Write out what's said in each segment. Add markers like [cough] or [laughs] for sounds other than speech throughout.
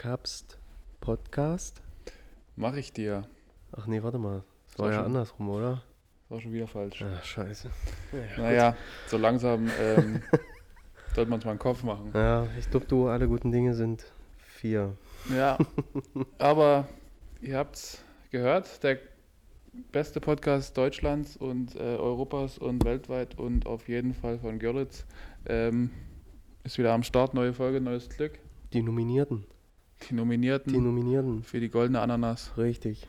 Kapst Podcast? Mach ich dir. Ach nee, warte mal. Das war war ja schon- andersrum, oder? Das war schon wieder falsch. Ah, scheiße. naja, so langsam ähm, [laughs] sollte man es mal im Kopf machen. Ja, ich glaube, du, alle guten Dinge sind vier. Ja, [laughs] aber ihr habt's gehört, der beste Podcast Deutschlands und äh, Europas und weltweit und auf jeden Fall von Görlitz ähm, ist wieder am Start. Neue Folge, neues Glück. Die Nominierten. Die Nominierten Die Nominierten. für die goldene Ananas Richtig.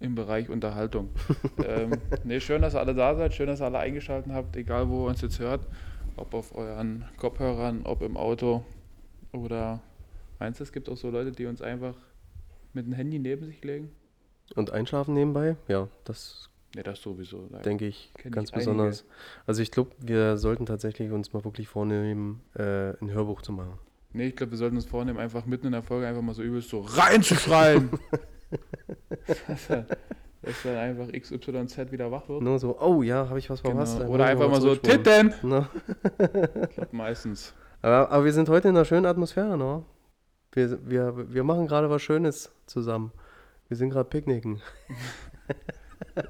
im Bereich Unterhaltung. [laughs] ähm, nee, schön, dass ihr alle da seid, schön, dass ihr alle eingeschaltet habt, egal wo ihr uns jetzt hört, ob auf euren Kopfhörern, ob im Auto oder meinst du, es gibt auch so Leute, die uns einfach mit dem Handy neben sich legen? Und einschlafen nebenbei? Ja, das Ne, das sowieso. Da- denke ich ganz ich einige. besonders. Also ich glaube, wir sollten tatsächlich uns mal wirklich vornehmen, äh, ein Hörbuch zu machen. Nee, ich glaube, wir sollten uns vornehmen, einfach mitten in der Folge einfach mal so übelst so reinzuschreien. dass, [laughs] dann- dass dann einfach XYZ wieder wach wird. Nur so, oh ja, habe ich was Genau. verpasst? Dann Oder einfach mal so. Titten! Na, Ich glaub, meistens. [laughs] aber, aber wir sind heute in einer schönen Atmosphäre, ne? Wir, wir, wir machen gerade was Schönes zusammen. Wir sind gerade picknicken.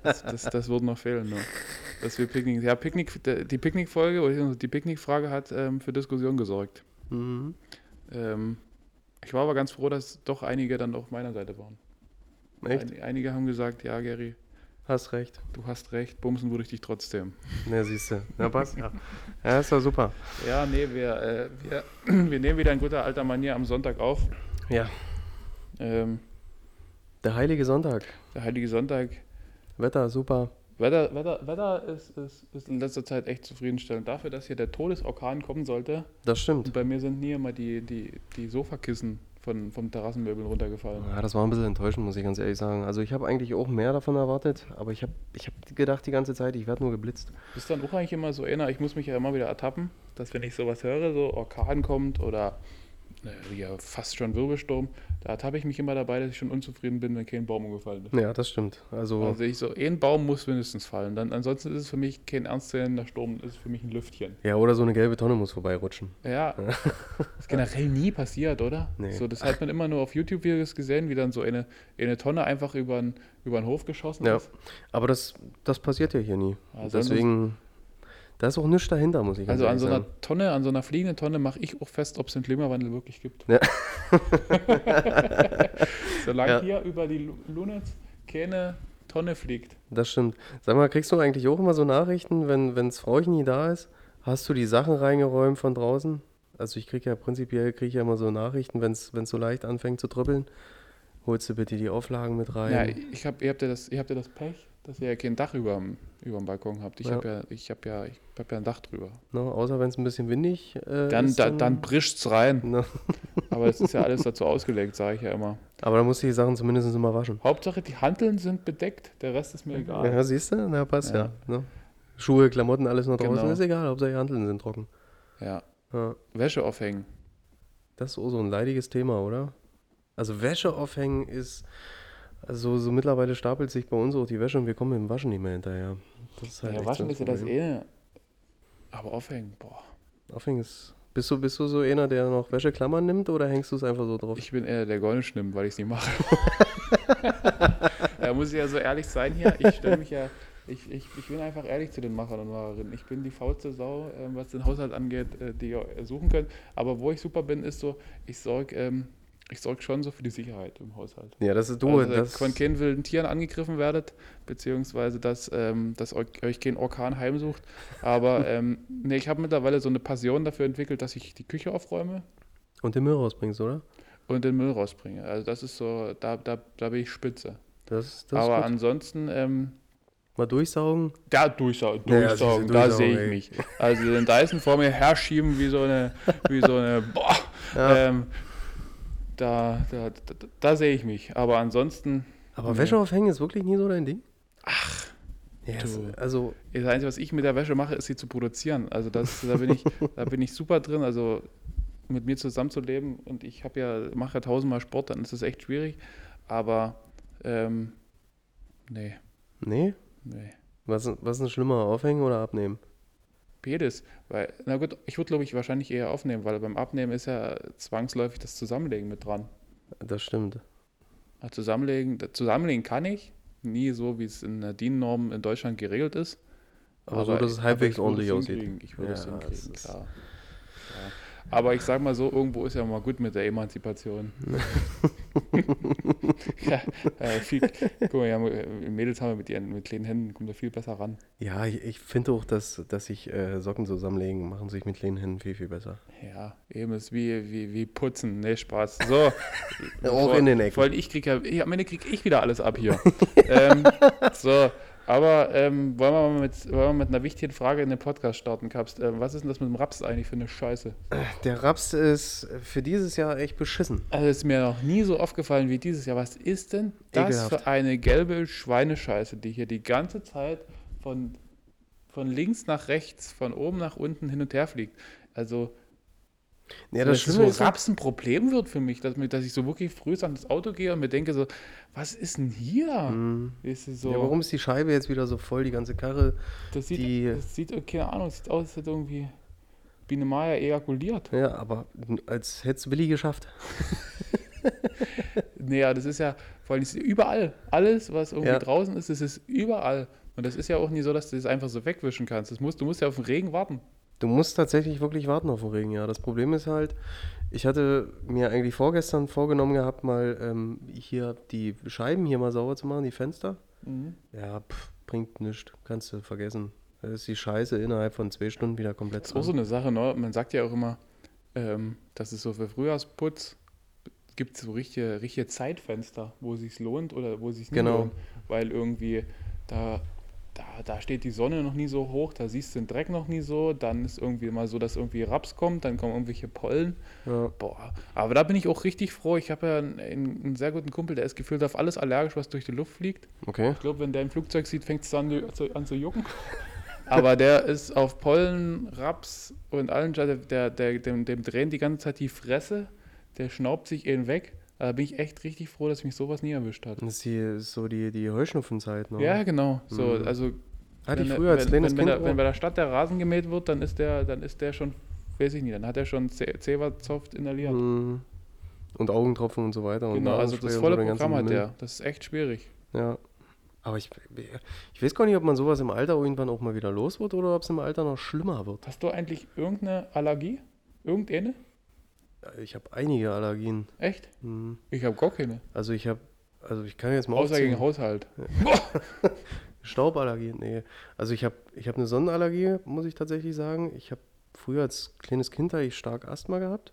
Das, das, das wird noch fehlen, ne? Dass wir Picknick. Ja, Picknick, die Picknickfolge oder die Picknickfrage hat ähm, für Diskussion gesorgt. Mhm. Ähm, ich war aber ganz froh, dass doch einige dann auf meiner Seite waren. Echt? Ein, einige haben gesagt, ja, Gary, Hast recht. du hast recht, bumsen würde ich dich trotzdem. Ne, siehst du. Na, passt. [laughs] Ja. ja, ist doch super. Ja, nee, wir, äh, wir, [clears throat] wir nehmen wieder in guter alter Manier am Sonntag auf. Ja. Ähm, Der heilige Sonntag. der Heilige Sonntag. Wetter, super. Wetter, Wetter, Wetter ist, ist, ist in letzter Zeit echt zufriedenstellend. Dafür, dass hier der Todesorkan kommen sollte. Das stimmt. Bei mir sind nie immer die, die, die Sofakissen von, vom Terrassenmöbel runtergefallen. Ja, das war ein bisschen enttäuschend, muss ich ganz ehrlich sagen. Also ich habe eigentlich auch mehr davon erwartet, aber ich habe ich hab gedacht die ganze Zeit, ich werde nur geblitzt. Bist dann auch eigentlich immer so einer, ich muss mich ja immer wieder ertappen, dass wenn ich sowas höre, so Orkan kommt oder ja, fast schon Wirbelsturm, da ertappe ich mich immer dabei, dass ich schon unzufrieden bin, wenn kein Baum umgefallen ist. Ja, das stimmt. Also, Also ich so, ein Baum muss mindestens fallen. Dann, ansonsten ist es für mich kein ernstzunehmender Sturm, ist für mich ein Lüftchen. ja, oder so eine gelbe Tonne muss vorbeirutschen. Ja, [laughs] ist generell nie passiert, oder? Nee. So, das hat man immer nur auf YouTube-Videos gesehen, wie dann so eine, eine Tonne einfach über den, über den Hof geschossen Ja. ist. Aber das, das passiert ja hier nie. Also Deswegen, da ist auch nichts dahinter, muss ich ganz Also an so einer sagen. Tonne, an so einer fliegenden Tonne mache ich auch fest, ob es den Klimawandel wirklich gibt. Ja. [laughs] Solange Ja. hier über die Lu- Lunitz keine Tonne fliegt. Das stimmt. Sag mal, kriegst du eigentlich auch immer so Nachrichten, wenn wenns Frauchen nie da ist? Hast du die Sachen reingeräumt von draußen? Also ich kriege ja prinzipiell krieg ja immer so Nachrichten, wenn es so leicht anfängt zu tröppeln. Holst du bitte die Auflagen mit rein? Ja, ich hab, ihr, habt ja das, ihr habt ja das Pech, dass ihr ja kein Dach über dem Balkon habt. Ich Ja. habe ja, ich hab ja, ich hab ja ein Dach drüber. Ne, außer wenn es ein bisschen windig äh, Dann, ist. da, dann brischt's rein. Ne, [laughs] Aber es ist ja alles dazu ausgelegt, sage ich ja immer. aber da musst du die Sachen zumindest immer waschen. Hauptsache, die Hanteln sind bedeckt, der Rest ist mir egal. Ja, siehst du? Na, passt ja. Ja. ne? Schuhe, Klamotten, alles noch draußen, Genau. ist egal, Hauptsache die Hanteln sind trocken. Ja. Ja. Wäsche aufhängen. Das ist auch so ein leidiges Thema, oder? Also Wäsche aufhängen ist, also so mittlerweile stapelt sich bei uns auch die Wäsche und wir kommen mit dem Waschen nicht mehr hinterher. Das ist halt Ja, waschen ist ja das eh. Aber aufhängen, boah. Aufhängen ist, bist du, bist du so einer, der noch Wäscheklammern nimmt oder hängst du es einfach so drauf? Ich bin eher der Golnisch nimmt, weil ich es nicht mache. [laughs] da muss ich ja so ehrlich sein hier. Ich stelle mich ja, ich, ich, ich bin einfach ehrlich zu den Machern und Macherinnen. Ich bin die faulste Sau, ähm, was den Haushalt angeht, äh, die ihr suchen könnt. Aber wo ich super bin, ist so, ich sorge ähm, ich sorg schon so für die Sicherheit im Haushalt. ja, das ist du. also, das, von keinen wilden Tieren angegriffen werdet, beziehungsweise dass, ähm, dass euch, euch kein Orkan heimsucht. Aber [laughs] ähm, nee, ich habe mittlerweile so eine Passion dafür entwickelt, dass ich die Küche aufräume und den Müll rausbringst, oder? und den Müll rausbringe. Also das ist so, da, da, da bin ich spitze. Das, das Aber ansonsten, ähm, Mal durchsaugen. durchsaugen, Ja, durchsaugen, siehst du, da durchsaugen, sehe ich mich. Also den Dyson vor mir herschieben wie so eine, wie so eine, [laughs] boah, Ja. ähm, da, da, da, da sehe ich mich. Aber ansonsten, Aber nee. Wäsche aufhängen ist wirklich nie so dein Ding? Ach. Ja, es- du. also, das Einzige, was ich mit der Wäsche mache, ist sie zu produzieren. Also das, da bin ich, da bin ich super drin. Also mit mir zusammenzuleben und ich habe ja, mache ja tausendmal Sport, dann ist es echt schwierig. Aber ähm, nee, nee. nee. Was, was ist denn schlimmer, aufhängen oder abnehmen? Beides. Weil, na gut, ich würde glaube ich wahrscheinlich eher aufnehmen, weil beim Abnehmen ist ja zwangsläufig das Zusammenlegen mit dran. Das stimmt. Also zusammenlegen, zusammenlegen kann ich, nie so, wie es in der DIN-Norm in Deutschland geregelt ist. Aber, so, dass es aber halbwegs ordentlich es aussieht. hinkriegen. Ich würde es Ja, hinkriegen, das ist- klar. Ja. Aber ich sag mal so, irgendwo ist ja mal gut mit der Emanzipation. [laughs] ja, äh, viel, guck mal, ja, Mädels haben wir mit ihren mit kleinen Händen, kommt da viel besser ran. Ja, ich, ich finde auch, dass, dass sich äh, Socken zusammenlegen, machen sich mit kleinen Händen viel, viel besser. Ja, eben ist wie, wie, wie putzen, ne, Spaß. So. [laughs] Auch in den Ecken. Vor allem ich krieg ja, ich, am Ende krieg ich wieder alles ab hier. [laughs] ähm, so, aber ähm, wollen, wir mal mit, wollen wir mit einer wichtigen Frage in den Podcast starten, Kapst. Ähm, was ist denn das mit dem Raps eigentlich für eine Scheiße? Der Raps ist für dieses Jahr echt beschissen. Also ist mir noch nie so aufgefallen wie dieses Jahr. Was ist denn das Ekelhaft. für eine gelbe Schweinescheiße, die hier die ganze Zeit von, von links nach rechts, von oben nach unten hin und her fliegt? Also Ja, dass das Schlimme so ist, Raps ein Problem wird für mich, dass, dass ich so wirklich früh an das Auto gehe und mir denke so, was ist denn hier? Mhm. Es so, ja, warum ist die Scheibe jetzt wieder so voll, die ganze Karre? das sieht, die- das sieht, keine Ahnung, das sieht aus, als hätte irgendwie Biene Maya ejakuliert. Ja, aber als hätte es Willi geschafft. [laughs] Naja, das ist ja, vor allem ist überall, alles, was irgendwie Ja. draußen ist, das ist überall. Und das ist ja auch nie so, dass du das einfach so wegwischen kannst. Das musst, du musst ja auf den Regen warten. Du musst tatsächlich wirklich warten auf den Regen, ja. Das Problem ist halt, ich hatte mir eigentlich vorgestern vorgenommen gehabt, mal ähm, hier die Scheiben hier mal sauber zu machen, die Fenster. Ja, pff, bringt nichts, kannst du vergessen. Da ist die Scheiße innerhalb von zwei Stunden wieder komplett Das ist auch so eine Sache, ne? Man sagt ja auch immer, ähm, dass es so für Frühjahrsputz gibt so richtige, richtige Zeitfenster, wo es sich lohnt oder wo es sich nicht Genau. lohnt. Weil irgendwie da, da, da steht die Sonne noch nie so hoch, da siehst du den Dreck noch nie so, dann ist irgendwie mal so, dass irgendwie Raps kommt, dann kommen irgendwelche Pollen. Ja. Boah, aber da bin ich auch richtig froh. Ich habe ja einen, einen sehr guten Kumpel, der ist gefühlt auf alles allergisch, was durch die Luft fliegt. Okay. Ich glaube, wenn der ein Flugzeug sieht, fängt es an, zu- an zu jucken. [laughs] Aber der ist auf Pollen, Raps und allen, Scheiß, der, der, dem, dem drehen die ganze Zeit die Fresse, der schnaubt sich ihn weg. Da bin ich echt richtig froh, dass mich sowas nie erwischt hat. Das ist die, so die, die Heuschnupfenzeit. Ne? Ja, genau. So, Mhm. also Hatte ich wenn, früher als wenn, kleines wenn, wenn, Kind. der, wenn bei der Stadt der Rasen gemäht wird, dann ist der, dann ist der schon, weiß ich nicht, dann hat er schon Zeberzoft inhaliert. Mhm. Und Augentropfen und so weiter. Und Genau, also das volle so Programm hat der. Das ist echt schwierig. Ja. Aber ich, ich weiß gar nicht, ob man sowas im Alter irgendwann auch mal wieder los wird oder ob es im Alter noch schlimmer wird. Hast du eigentlich irgendeine Allergie? Irgendeine? Ich habe einige Allergien. Echt? Mhm. Ich habe gar keine. Also ich habe, also ich kann jetzt mal Außer gegen Haushalt. [laughs] Stauballergie, nee. Also ich habe ich hab eine Sonnenallergie, muss ich tatsächlich sagen. Ich habe früher als kleines Kind hatte ich stark Asthma gehabt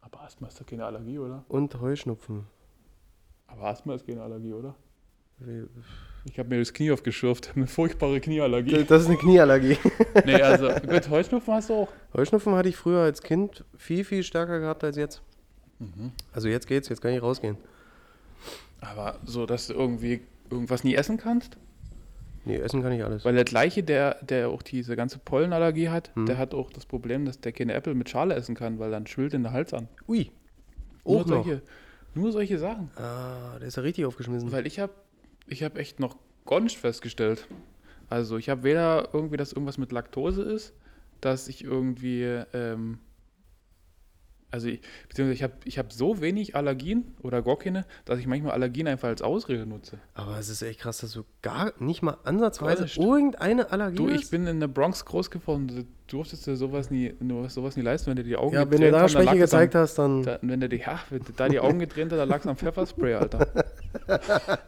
Aber Asthma ist doch keine Allergie, oder? und Heuschnupfen. Aber Asthma ist keine Allergie, oder? Ich habe mir das Knie aufgeschürft. [laughs] Eine furchtbare Knieallergie. Das ist eine Knieallergie. [laughs] nee, also gut, Heuschnupfen hast du auch. Heuschnupfen hatte ich früher als Kind viel, viel stärker gehabt als jetzt. Mhm. Also jetzt geht's, jetzt kann ich rausgehen. Aber so, dass du irgendwie irgendwas nie essen kannst? Nee, essen kann ich alles. Weil der gleiche, der, der auch diese ganze Pollenallergie hat, Hm. der hat auch das Problem, dass der keine Äpfel mit Schale essen kann, weil dann schwillt in der Hals an. Ui. Nur Auch noch. solche, nur solche Sachen. Ah, der ist ja richtig aufgeschmissen. Weil ich habe ich hab echt noch gar nicht festgestellt. Also ich habe weder irgendwie, dass irgendwas mit Laktose ist, dass ich irgendwie, ähm, also ich, beziehungsweise ich habe ich hab so wenig Allergien oder gar keine, dass ich manchmal Allergien einfach als Ausrede nutze. Aber es ist echt krass, dass du gar nicht mal ansatzweise nicht. irgendeine Allergie Du, hast. ich bin in der Bronx groß geworden, du durftest dir sowas nie, du sowas nie leisten, wenn du die Augen ja, wenn du da hast, dann Schwäche lag es am- gezeigt hast, dann. Da, wenn du die, ja, wenn du da die Augen getränt hast, dann lag es am Pfefferspray, Alter. [laughs]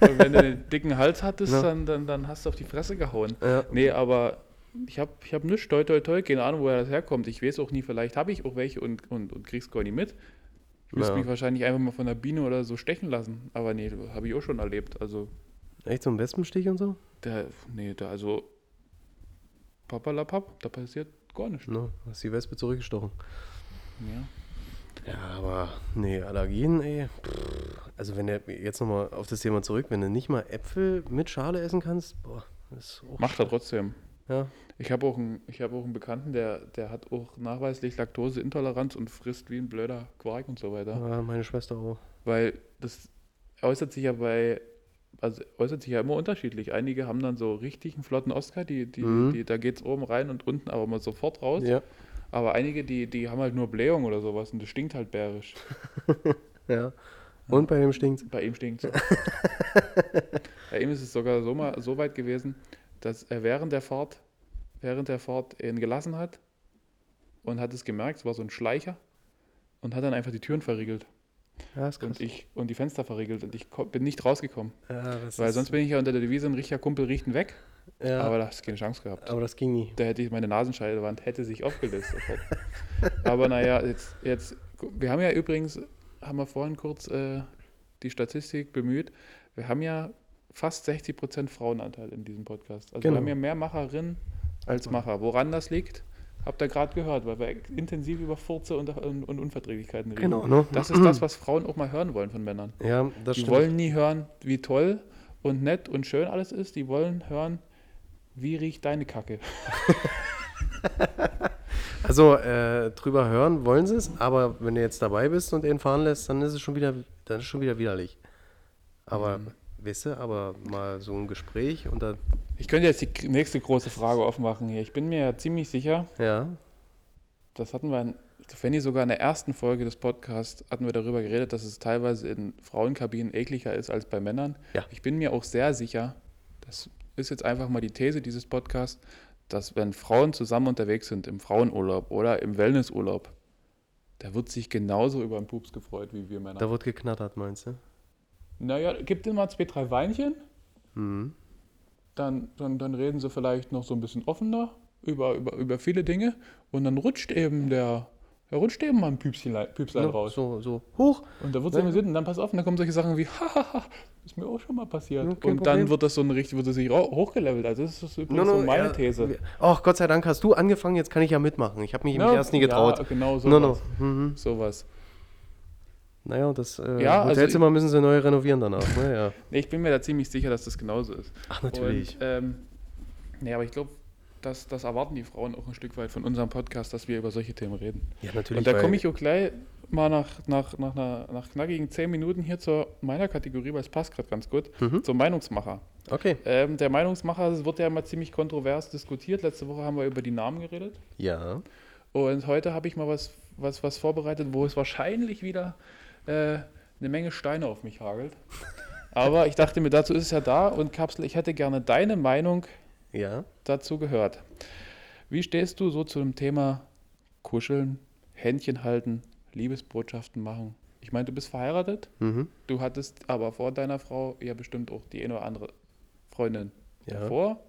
Und wenn du den dicken Hals hattest, Ja. dann, dann, dann hast du auf die Fresse gehauen. Ja. Nee, aber ich habe ich hab nichts, toi, toi, toi, keine Ahnung, woher das herkommt. Ich weiß auch nie, vielleicht habe ich auch welche und, und, und krieg's gar nicht mit. Ich müsste Ja. mich wahrscheinlich einfach mal von der Biene oder so stechen lassen. Aber nee, habe ich auch schon erlebt. Also, Echt so ein Wespenstich und so? der, nee, da, also, papalapap, da passiert gar nichts. Ne, hast die Wespe zurückgestochen. Ja. Ja, aber nee, Allergien, ey. Also wenn du jetzt nochmal auf das Thema zurück, wenn du nicht mal Äpfel mit Schale essen kannst, boah, das ist auch Macht er trotzdem. Ja. Ich habe auch, einen- ich hab auch einen Bekannten, der, der hat auch nachweislich Laktoseintoleranz und frisst wie ein blöder Quark und so weiter. ja, meine Schwester auch. Weil das äußert sich ja bei, also äußert sich ja immer unterschiedlich. Einige haben dann so richtig einen flotten Oscar, die, die, Mhm. die, da geht es oben rein und unten aber mal sofort raus. Ja. Aber einige, die, die haben halt nur Blähung oder sowas und das stinkt halt bärisch. [laughs] Ja. Und bei dem stinkt's. Bei ihm stinkt [laughs] Bei ihm ist es sogar so, mal, so weit gewesen, dass er während der Fahrt, während der Fahrt ihn gelassen hat und hat es gemerkt, es war so ein Schleicher und hat dann einfach die Türen verriegelt. Ja, und ich und die Fenster verriegelt. Und ich bin nicht rausgekommen, ja, weil sonst bin ich ja unter der Devise ein richtiger Kumpel riechen weg, ja, aber aber, da hast du keine Chance gehabt. das ging nie. Da hätte ich meine Nasenscheidewand hätte sich aufgelöst. [laughs] Aber naja, jetzt, jetzt, wir haben ja übrigens, haben wir vorhin kurz äh, die Statistik bemüht, wir haben ja fast 60% Frauenanteil in diesem Podcast. Also Genau. wir haben ja mehr Macherinnen als Macher. Woran das liegt, habt ihr gerade gehört, weil wir intensiv über Furze und, und, und Unverträglichkeiten reden. Genau, ne? Das ist das, [clears throat] was Frauen auch mal hören wollen von Männern. Ja, das Die stimmt. wollen nie hören, wie toll und nett und schön alles ist. Die wollen hören, wie riecht deine Kacke. [laughs] Also äh, drüber hören wollen sie es, aber wenn du jetzt dabei bist und ihn fahren lässt, dann ist es schon wieder, dann ist es schon wieder widerlich. Aber, Mhm. Weißt du, aber mal so ein Gespräch und dann, Ich könnte jetzt die nächste große Frage aufmachen hier. Ich bin mir ja ziemlich sicher, ja, das hatten wir, in, nicht sogar in der ersten Folge des Podcasts, hatten wir darüber geredet, dass es teilweise in Frauenkabinen ekliger ist als bei Männern. Ja. Ich bin mir auch sehr sicher, das ist jetzt einfach mal die These dieses Podcasts, dass wenn Frauen zusammen unterwegs sind im Frauenurlaub oder im Wellnessurlaub, da wird sich genauso über einen Pups gefreut wie wir Männer. da wird geknattert, meinst du? Naja, gibt immer zwei, drei Weinchen, Mhm. dann, dann, dann reden sie vielleicht noch so ein bisschen offener über, über, über viele Dinge und dann rutscht eben der, da rutscht eben mal ein Püpschen, Püpslein Ja, raus. so, so, hoch. Und da wird es Ja. amüsiert und dann pass auf, und dann kommen solche Sachen wie, [laughs] hahaha, ist mir auch schon mal passiert. Kein und dann Problem. wird das so ein richtig, wird das sich hochgelevelt. Also das ist übrigens No, no, so meine ja, These. Ach, Gott sei Dank hast du angefangen, jetzt kann ich ja mitmachen. Ich habe mich nämlich erst nie getraut. Ja, genau no, no. sowas. Mhm. sowas. Naja, das äh, Ja, also Hotelzimmer müssen sie neu renovieren danach. Ne? Ja. [laughs] Nee, ich bin mir da ziemlich sicher, dass das genauso ist. Ach, natürlich. Und, ähm, nee, aber ich glaube, das, das erwarten die Frauen auch ein Stück weit von unserem Podcast, dass wir über solche Themen reden. ja, natürlich. Und da komme ich auch gleich mal nach, nach, nach, einer, nach knackigen 10 Minuten hier zu meiner Kategorie, weil es passt gerade ganz gut, Mhm. zum Meinungsmacher. Okay. Ähm, der Meinungsmacher das wird ja immer ziemlich kontrovers diskutiert. Letzte Woche haben wir über die Namen geredet. Ja. Und heute habe ich mal was, was, was vorbereitet, wo es wahrscheinlich wieder äh, eine Menge Steine auf mich hagelt. Aber ich dachte mir, dazu ist es ja da und Kapsel, ich hätte gerne deine Meinung Ja. dazu gehört. Wie stehst du so zu dem Thema Kuscheln, Händchen halten, Liebesbotschaften machen? Ich meine, du bist verheiratet, Mhm. du hattest aber vor deiner Frau ja bestimmt auch die eine oder andere Freundin Ja. davor.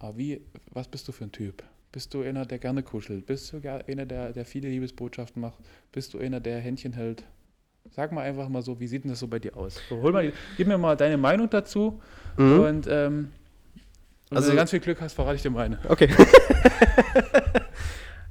Aber wie, was bist du für ein Typ? Bist du einer, der gerne kuschelt? Bist du einer, der, der viele Liebesbotschaften macht? Bist du einer, der Händchen hält? Sag mal einfach mal so, wie sieht denn das so bei dir aus? So, hol mal, gib mir mal deine Meinung dazu Mhm. und ähm, und Also- wenn du ganz viel Glück hast, verrate ich dir meine. Okay. [laughs]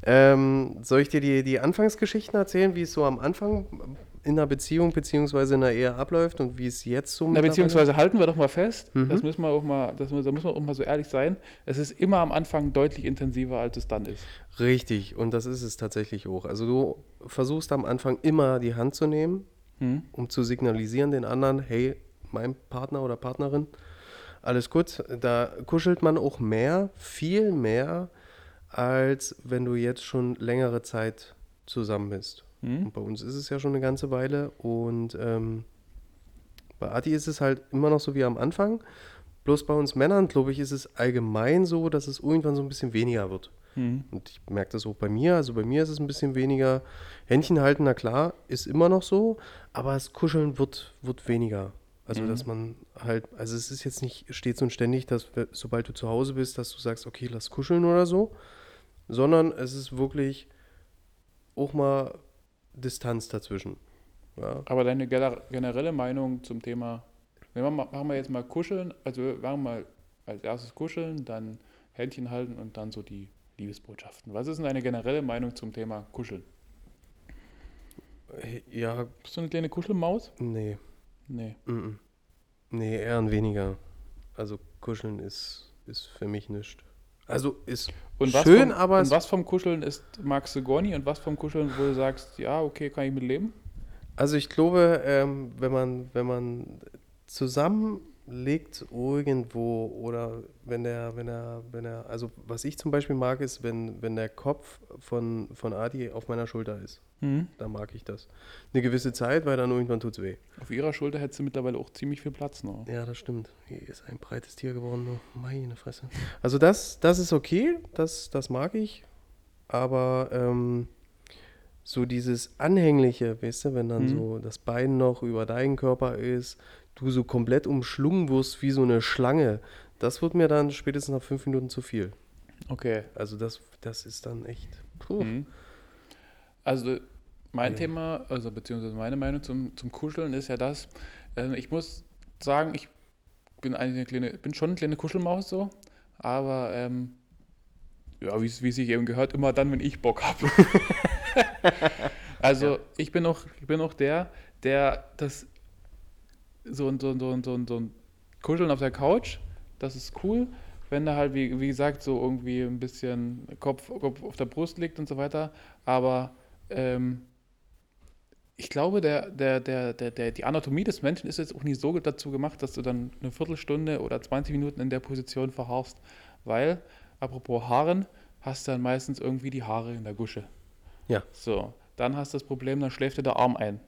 ähm, soll ich dir die, die Anfangsgeschichten erzählen, wie es so am Anfang in einer Beziehung beziehungsweise in einer Ehe abläuft und wie es jetzt so Na, beziehungsweise halten wir doch mal fest, Mhm. das müssen wir auch mal, das, da müssen wir auch mal so ehrlich sein, es ist immer am Anfang deutlich intensiver, als es dann ist. Richtig, und das ist es tatsächlich auch. Also du versuchst am Anfang immer die Hand zu nehmen, Hm? um zu signalisieren den anderen, hey, mein Partner oder Partnerin, alles gut. Da kuschelt man auch mehr, viel mehr, als wenn du jetzt schon längere Zeit zusammen bist. Hm? Und bei uns ist es ja schon eine ganze Weile und ähm, bei Adi ist es halt immer noch so wie am Anfang. Bloß bei uns Männern, glaube ich, ist es allgemein so, dass es irgendwann so ein bisschen weniger wird. Hm? Und ich merke das auch bei mir. Also bei mir ist es ein bisschen weniger. Händchen halten, na klar, ist immer noch so, aber das Kuscheln wird, wird weniger. Also, Mhm. dass man halt, also es ist jetzt nicht stets und ständig, dass sobald du zu Hause bist, dass du sagst, okay, lass kuscheln oder so, sondern es ist wirklich auch mal Distanz dazwischen. Ja, Aber deine gener- generelle Meinung zum Thema, wir machen wir jetzt mal Kuscheln, also machen wir mal als erstes Kuscheln, dann Händchen halten und dann so die Liebesbotschaften. Was ist denn deine generelle Meinung zum Thema Kuscheln? ja Bist du eine kleine Kuschelmaus? nee. Nee. Nee, eher ein weniger. Also kuscheln ist, ist für mich nichts. Also ist Und was schön, vom, aber und was vom Kuscheln ist gar nicht und was vom Kuscheln, wo du sagst, ja, okay, kann ich mit leben? Also ich glaube, ähm, wenn man, wenn man zusammenlegt irgendwo oder wenn der, wenn er, wenn er, also was ich zum Beispiel mag, ist, wenn, wenn der Kopf von, von Adi auf meiner Schulter ist. Mhm. Da mag ich das. Eine gewisse Zeit, weil dann irgendwann tut es weh. Auf ihrer Schulter hättest du mittlerweile auch ziemlich viel Platz noch. Ja, das stimmt. Hier ist ein breites Tier geworden. Oh, meine Fresse. Also das, das ist okay, das, das mag ich. Aber ähm, so dieses Anhängliche, weißt du, wenn dann Mhm. so das Bein noch über deinen Körper ist, du so komplett umschlungen wirst wie so eine Schlange, das wird mir dann spätestens nach fünf Minuten zu viel. Okay. Also das, das ist dann echt. Puh. Mhm. Also mein Ja. Thema, also beziehungsweise meine Meinung zum, zum Kuscheln ist ja das, äh, ich muss sagen, ich bin eigentlich eine kleine, bin schon eine kleine Kuschelmaus so, aber ähm, ja, wie es sich eben gehört, immer dann, wenn ich Bock habe. [laughs] also ich bin auch, ich bin auch der, der das so ein, so ein, so ein, so ein, so ein Kuscheln auf der Couch, das ist cool. Wenn da halt, wie, wie gesagt, so irgendwie ein bisschen Kopf, Kopf auf der Brust liegt und so weiter. Aber ähm, ich glaube, der, der, der, der, der, die Anatomie des Menschen ist jetzt auch nicht so dazu gemacht, dass du dann eine Viertelstunde oder 20 Minuten in der Position verharrst. Weil, apropos Haaren, hast du dann meistens irgendwie die Haare in der Gusche. Ja. So, dann hast du das Problem, dann schläft dir der Arm ein.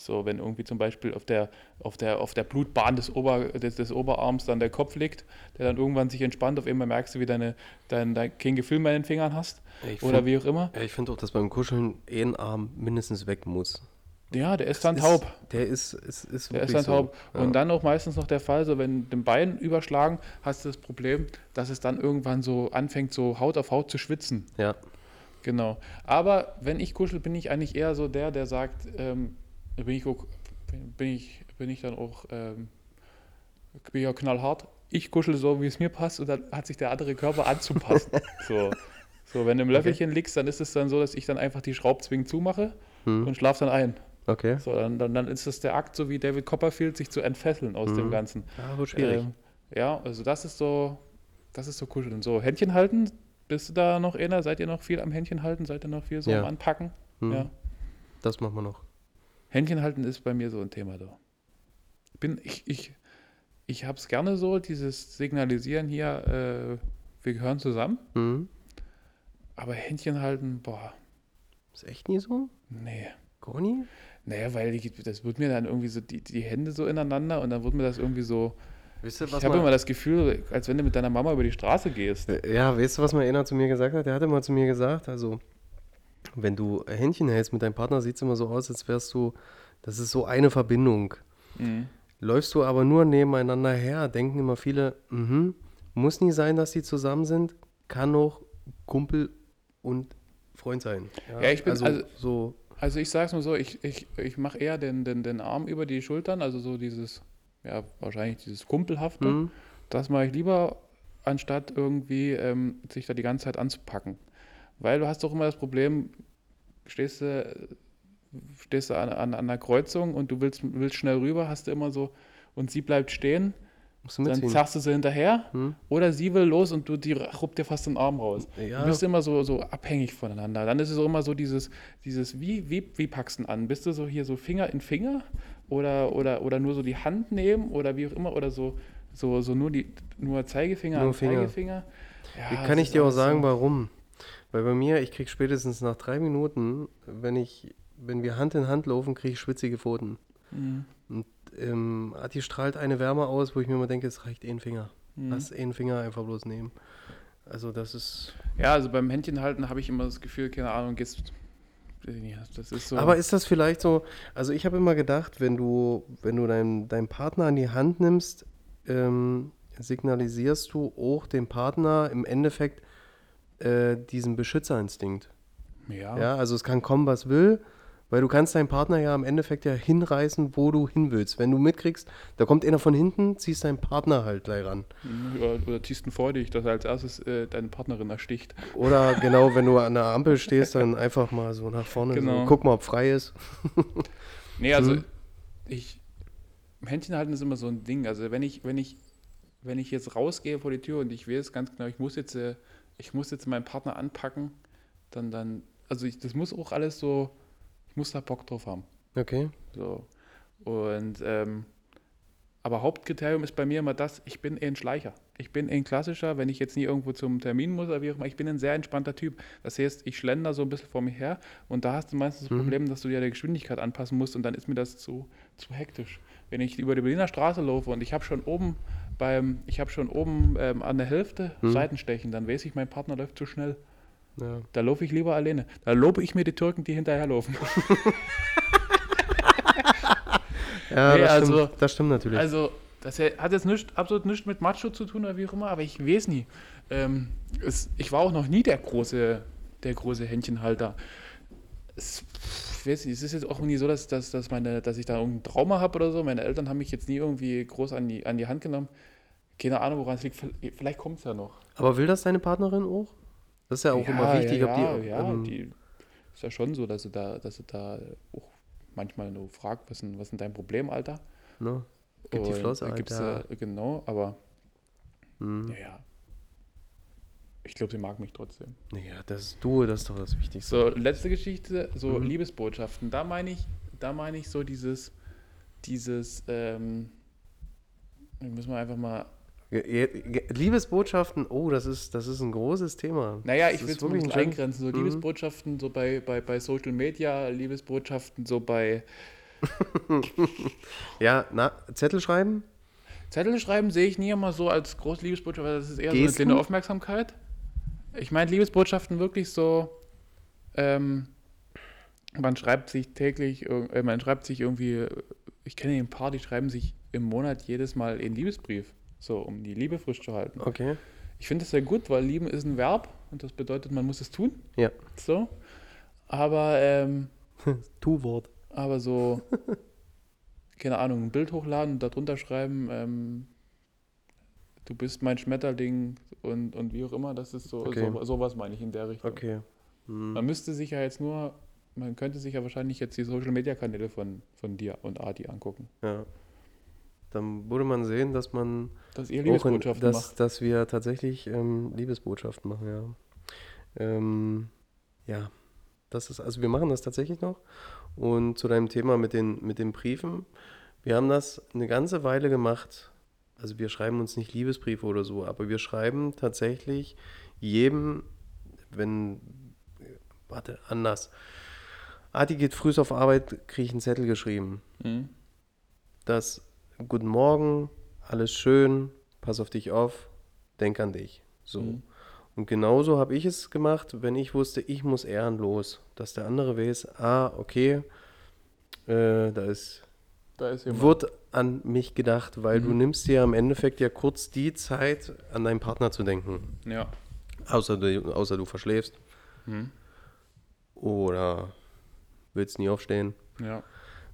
So, wenn irgendwie zum Beispiel auf der, auf der, auf der Blutbahn des, Ober, des, des Oberarms dann der Kopf liegt, der dann irgendwann sich entspannt, auf einmal merkst du, wie deine, dein, dein, kein Gefühl mehr in den Fingern hast Ich oder find- wie auch immer. Ich finde auch, dass beim Kuscheln ein Arm mindestens weg muss. Ja, der ist dann Ist- taub. Der ist, ist, ist Der ist dann taub. so. Und Ja. dann auch meistens noch der Fall, so wenn den Bein überschlagen, hast du das Problem, dass es dann irgendwann so anfängt, so Haut auf Haut zu schwitzen. Ja, Genau. Aber wenn ich kuschel, bin ich eigentlich eher so der, der sagt, ähm, bin ich auch, bin ich, bin ich dann auch, ähm, bin ich auch knallhart. Ich kuschel so, wie es mir passt, und dann hat sich der andere Körper anzupassen. [laughs] so. so, wenn du im Löffelchen liegst, dann ist es dann so, dass ich dann einfach die Schraubzwingen zumache Hm. und schlaf dann ein. okay. So, dann, dann, dann ist das der Akt, so wie David Copperfield, sich zu entfesseln aus dem Mhm. Ganzen. Ja, wird schwierig. Ähm, ja, also das ist so, das ist so kuscheln. So, Händchen halten, bist du da noch einer? Seid ihr noch viel am Händchen halten? Seid ihr noch viel so Ja. am Anpacken? Hm. Ja. Das machen wir noch. Händchen halten ist bei mir so ein Thema da. Bin, ich ich, ich habe es gerne so, dieses Signalisieren hier, äh, wir gehören zusammen. Hm. Aber Händchen halten, boah, Ist echt nie so? nee. Conny? Naja, weil die, das wird mir dann irgendwie so die, die Hände so ineinander und dann wird mir das irgendwie so. Wisst ihr, Ich habe immer das Gefühl, als wenn du mit deiner Mama über die Straße gehst. Äh, ja, weißt du, was mal einer zu mir gesagt hat? Der hat immer zu mir gesagt, also, wenn du Händchen hältst mit deinem Partner, sieht es immer so aus, als wärst du, das ist so eine Verbindung. Mhm. Läufst du aber nur nebeneinander her, denken immer viele, mhm, muss nie sein, dass die zusammen sind, kann auch Kumpel und Freund sein. Ja, ich bin- also, also- so, Also ich sag's mal so, ich, ich, ich mache eher den, den, den Arm über die Schultern, also so dieses, ja, wahrscheinlich dieses Kumpelhafte. hm, Das mache ich lieber, anstatt irgendwie ähm, sich da die ganze Zeit anzupacken. Weil du hast doch immer das Problem, stehst du, stehst du an, an, an einer Kreuzung und du willst, willst schnell rüber, hast du immer so, und sie bleibt stehen, dann zachst du sie hinterher Hm? oder sie will los und du die ruppt dir fast den Arm raus. Ja, Du bist immer so, so abhängig voneinander. Dann ist es auch immer so dieses, dieses wie, wie, wie packst du an? Bist du so hier so Finger in Finger oder, oder, oder nur so die Hand nehmen oder wie auch immer oder so, so, so nur, die, nur Zeigefinger Nur an Finger. Zeigefinger? Ja, Kann es ich dir auch sagen, so. warum? Weil bei mir, ich krieg spätestens nach drei Minuten, wenn ich, wenn wir Hand in Hand laufen, kriege ich schwitzige Pfoten. Mhm. Ähm, Adi strahlt eine Wärme aus, wo ich mir immer denke, es reicht ein Finger. Mhm. Lass einen Finger einfach bloß nehmen. Also das ist. Ja, also beim Händchen halten habe ich immer das Gefühl, keine Ahnung, gehst. Das ist so. Aber ist das vielleicht so? Also ich habe immer gedacht, wenn du, wenn du deinen deinen Partner an die Hand nimmst, ähm, signalisierst du auch dem Partner im Endeffekt äh, diesen Beschützerinstinkt. ja. Ja, also es kann kommen, was will, weil du kannst deinen Partner ja im Endeffekt ja hinreißen, wo du hin willst. Wenn du mitkriegst, da kommt einer von hinten, ziehst deinen Partner halt gleich ran. Oder, oder ziehst du vor dich, dass als erstes äh, deine Partnerin ersticht. Oder [laughs] genau, wenn du an der Ampel stehst, dann einfach mal so nach vorne, Genau. so, guck mal, ob frei ist. [laughs] Nee, also Mhm. ich. Händchen halten ist immer so ein Ding. Also wenn ich, wenn ich, wenn ich jetzt rausgehe vor die Tür und ich weiß ganz genau, ich muss jetzt, äh, ich muss jetzt meinen Partner anpacken, dann, dann, also ich, das muss auch alles so, ich muss da Bock drauf haben. Okay. So. Und ähm, aber Hauptkriterium ist bei mir immer das, ich bin ein Schleicher. ich bin ein klassischer, wenn ich jetzt nie irgendwo zum Termin muss oder wie auch immer, ich bin ein sehr entspannter Typ. Das heißt, ich schlender so ein bisschen vor mir her und da hast du meistens das Mhm. Problem, dass du dir der Geschwindigkeit anpassen musst und dann ist mir das zu, zu hektisch. Wenn ich über die Berliner Straße laufe und ich habe schon oben beim, ich habe schon oben ähm, an der Hälfte Mhm. Seitenstechen, dann weiß ich, mein Partner läuft zu schnell. Ja. Da laufe ich lieber alleine. Da lobe ich mir die Türken, die hinterherlaufen. [laughs] [laughs] Ja, Nee, das, also- stimmt, das stimmt natürlich. Also, das hat jetzt nicht, absolut nichts mit Macho zu tun oder wie auch immer, aber ich weiß nie. Ähm, es, ich war auch noch nie der große, der große Händchenhalter. Es, ich weiß nicht, es ist jetzt auch nie so, dass, dass, dass, meine, dass ich da irgendein Trauma habe oder so. Meine Eltern haben mich jetzt nie irgendwie groß an die, an die Hand genommen. Keine Ahnung, woran es liegt. Vielleicht kommt es ja noch. Aber will das deine Partnerin auch? Das ist ja auch immer wichtig, ja, ob die. ja, ähm, die ist ja schon so, dass sie da, dass sie da auch manchmal nur fragt, was ist denn, was ist denn dein Problem, Alter? ne? Gib die Flosse, dann gibt's, Alter. äh, genau, aber Hm. naja. Ich glaube, sie mag mich trotzdem. Naja, das du, das ist doch das Wichtigste. So, letzte Geschichte, so Mhm. Liebesbotschaften. Da meine ich, da meine ich so dieses, dieses, ähm, müssen wir einfach mal. Liebesbotschaften, oh, das ist, das ist ein großes Thema. Naja, Das ich will es wirklich ein eingrenzen. So Mhm. Liebesbotschaften so bei, bei, bei Social Media, Liebesbotschaften so bei [laughs] Ja, na, Zettel schreiben? Zettel schreiben sehe ich nie immer so als große Liebesbotschaft, weil das ist eher so Gesten? eine kleine Aufmerksamkeit. Ich meine Liebesbotschaften wirklich so, ähm, man schreibt sich täglich, äh, man schreibt sich irgendwie, ich kenne ein paar, die schreiben sich im Monat jedes Mal einen Liebesbrief, so um die Liebe frisch zu halten. Okay. Ich finde das sehr gut, weil lieben ist ein Verb und das bedeutet, man muss es tun. Ja. So. Aber, ähm, [laughs] Tu-Wort. aber so, keine Ahnung, ein Bild hochladen und darunter schreiben, ähm, du bist mein Schmetterling und, und wie auch immer, das ist so, Okay. so sowas meine ich in der Richtung. Okay. Hm. Man müsste sich ja jetzt nur, man könnte sich ja wahrscheinlich jetzt die Social Media Kanäle von, von dir und Adi angucken. Ja. Dann würde man sehen, dass man Dass ihr in, Liebesbotschaften dass, macht. dass wir tatsächlich ähm, Liebesbotschaften machen, ja. Ähm, ja, das ist, also wir machen das tatsächlich noch. Und zu deinem Thema mit den, mit den Briefen, wir haben das eine ganze Weile gemacht. Also wir schreiben uns nicht Liebesbriefe oder so, aber wir schreiben tatsächlich jedem, wenn, warte, anders. Adi geht früh auf Arbeit, kriege ich einen Zettel geschrieben Mhm. das Guten Morgen, alles schön, pass auf dich auf, denk an dich. So. Mhm. Und genauso habe ich es gemacht, wenn ich wusste, ich muss ehrenlos, dass der andere weiß, ah, okay, äh, da ist, Da ist jemand. wird an mich gedacht, weil du Mhm. nimmst dir im Endeffekt ja kurz die Zeit, an deinen Partner zu denken. Ja. Außer du, außer du verschläfst Mhm. oder willst nie aufstehen. Ja.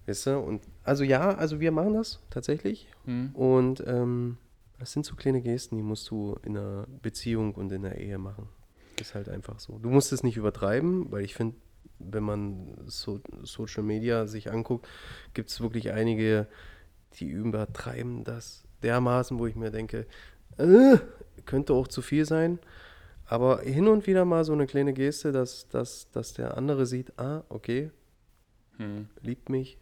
Weißt du? Und also ja, also wir machen das tatsächlich. Mhm. Und ähm, das sind so kleine Gesten, die musst du in einer Beziehung und in der Ehe machen. Ist halt einfach so. Du musst es nicht übertreiben, weil ich finde, wenn man so, Social Media sich anguckt, gibt es wirklich einige, die übertreiben das dermaßen, wo ich mir denke, äh, könnte auch zu viel sein. Aber hin und wieder mal so eine kleine Geste, dass, dass, dass der andere sieht, ah, okay, Mhm. liebt mich.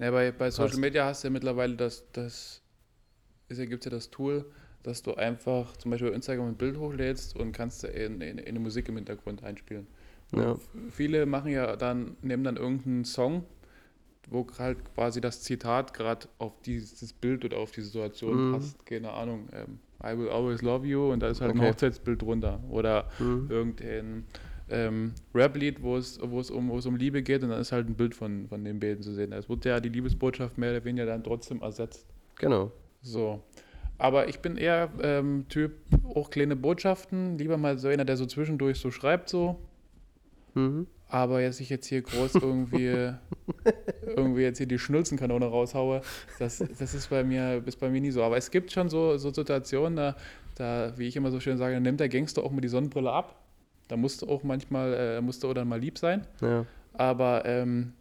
Ja, bei, bei Social Passt. Media hast du ja mittlerweile das, das ist ja, gibt es ja das Tool, dass du einfach zum Beispiel bei Instagram ein Bild hochlädst und kannst in, in, in eine Musik im Hintergrund einspielen. Ja. Viele machen ja dann, nehmen dann irgendeinen Song, wo halt quasi das Zitat gerade auf dieses Bild oder auf die Situation Mhm. passt. Keine Ahnung. Ähm, I will always love you und da ist halt ein Okay. Hochzeitsbild drunter. Oder Mhm. irgendein ähm, Rap-Lied, wo es, wo, es um, wo es um Liebe geht und dann ist halt ein Bild von, von den beiden zu sehen. Es wird ja die Liebesbotschaft mehr oder weniger dann trotzdem ersetzt. Genau. So. Aber ich bin eher ähm, Typ, auch kleine Botschaften, lieber mal so einer, der so zwischendurch so schreibt so, Mhm. aber jetzt ich jetzt hier groß irgendwie, [laughs] irgendwie jetzt hier die Schnulzenkanone raushaue, das, das ist bei mir, ist bei mir nie so. Aber es gibt schon so, so Situationen, da, da, wie ich immer so schön sage, dann nimmt der Gangster auch mal die Sonnenbrille ab. Da musst du auch manchmal, äh, musst du auch dann mal lieb sein. Ja. Aber ähm,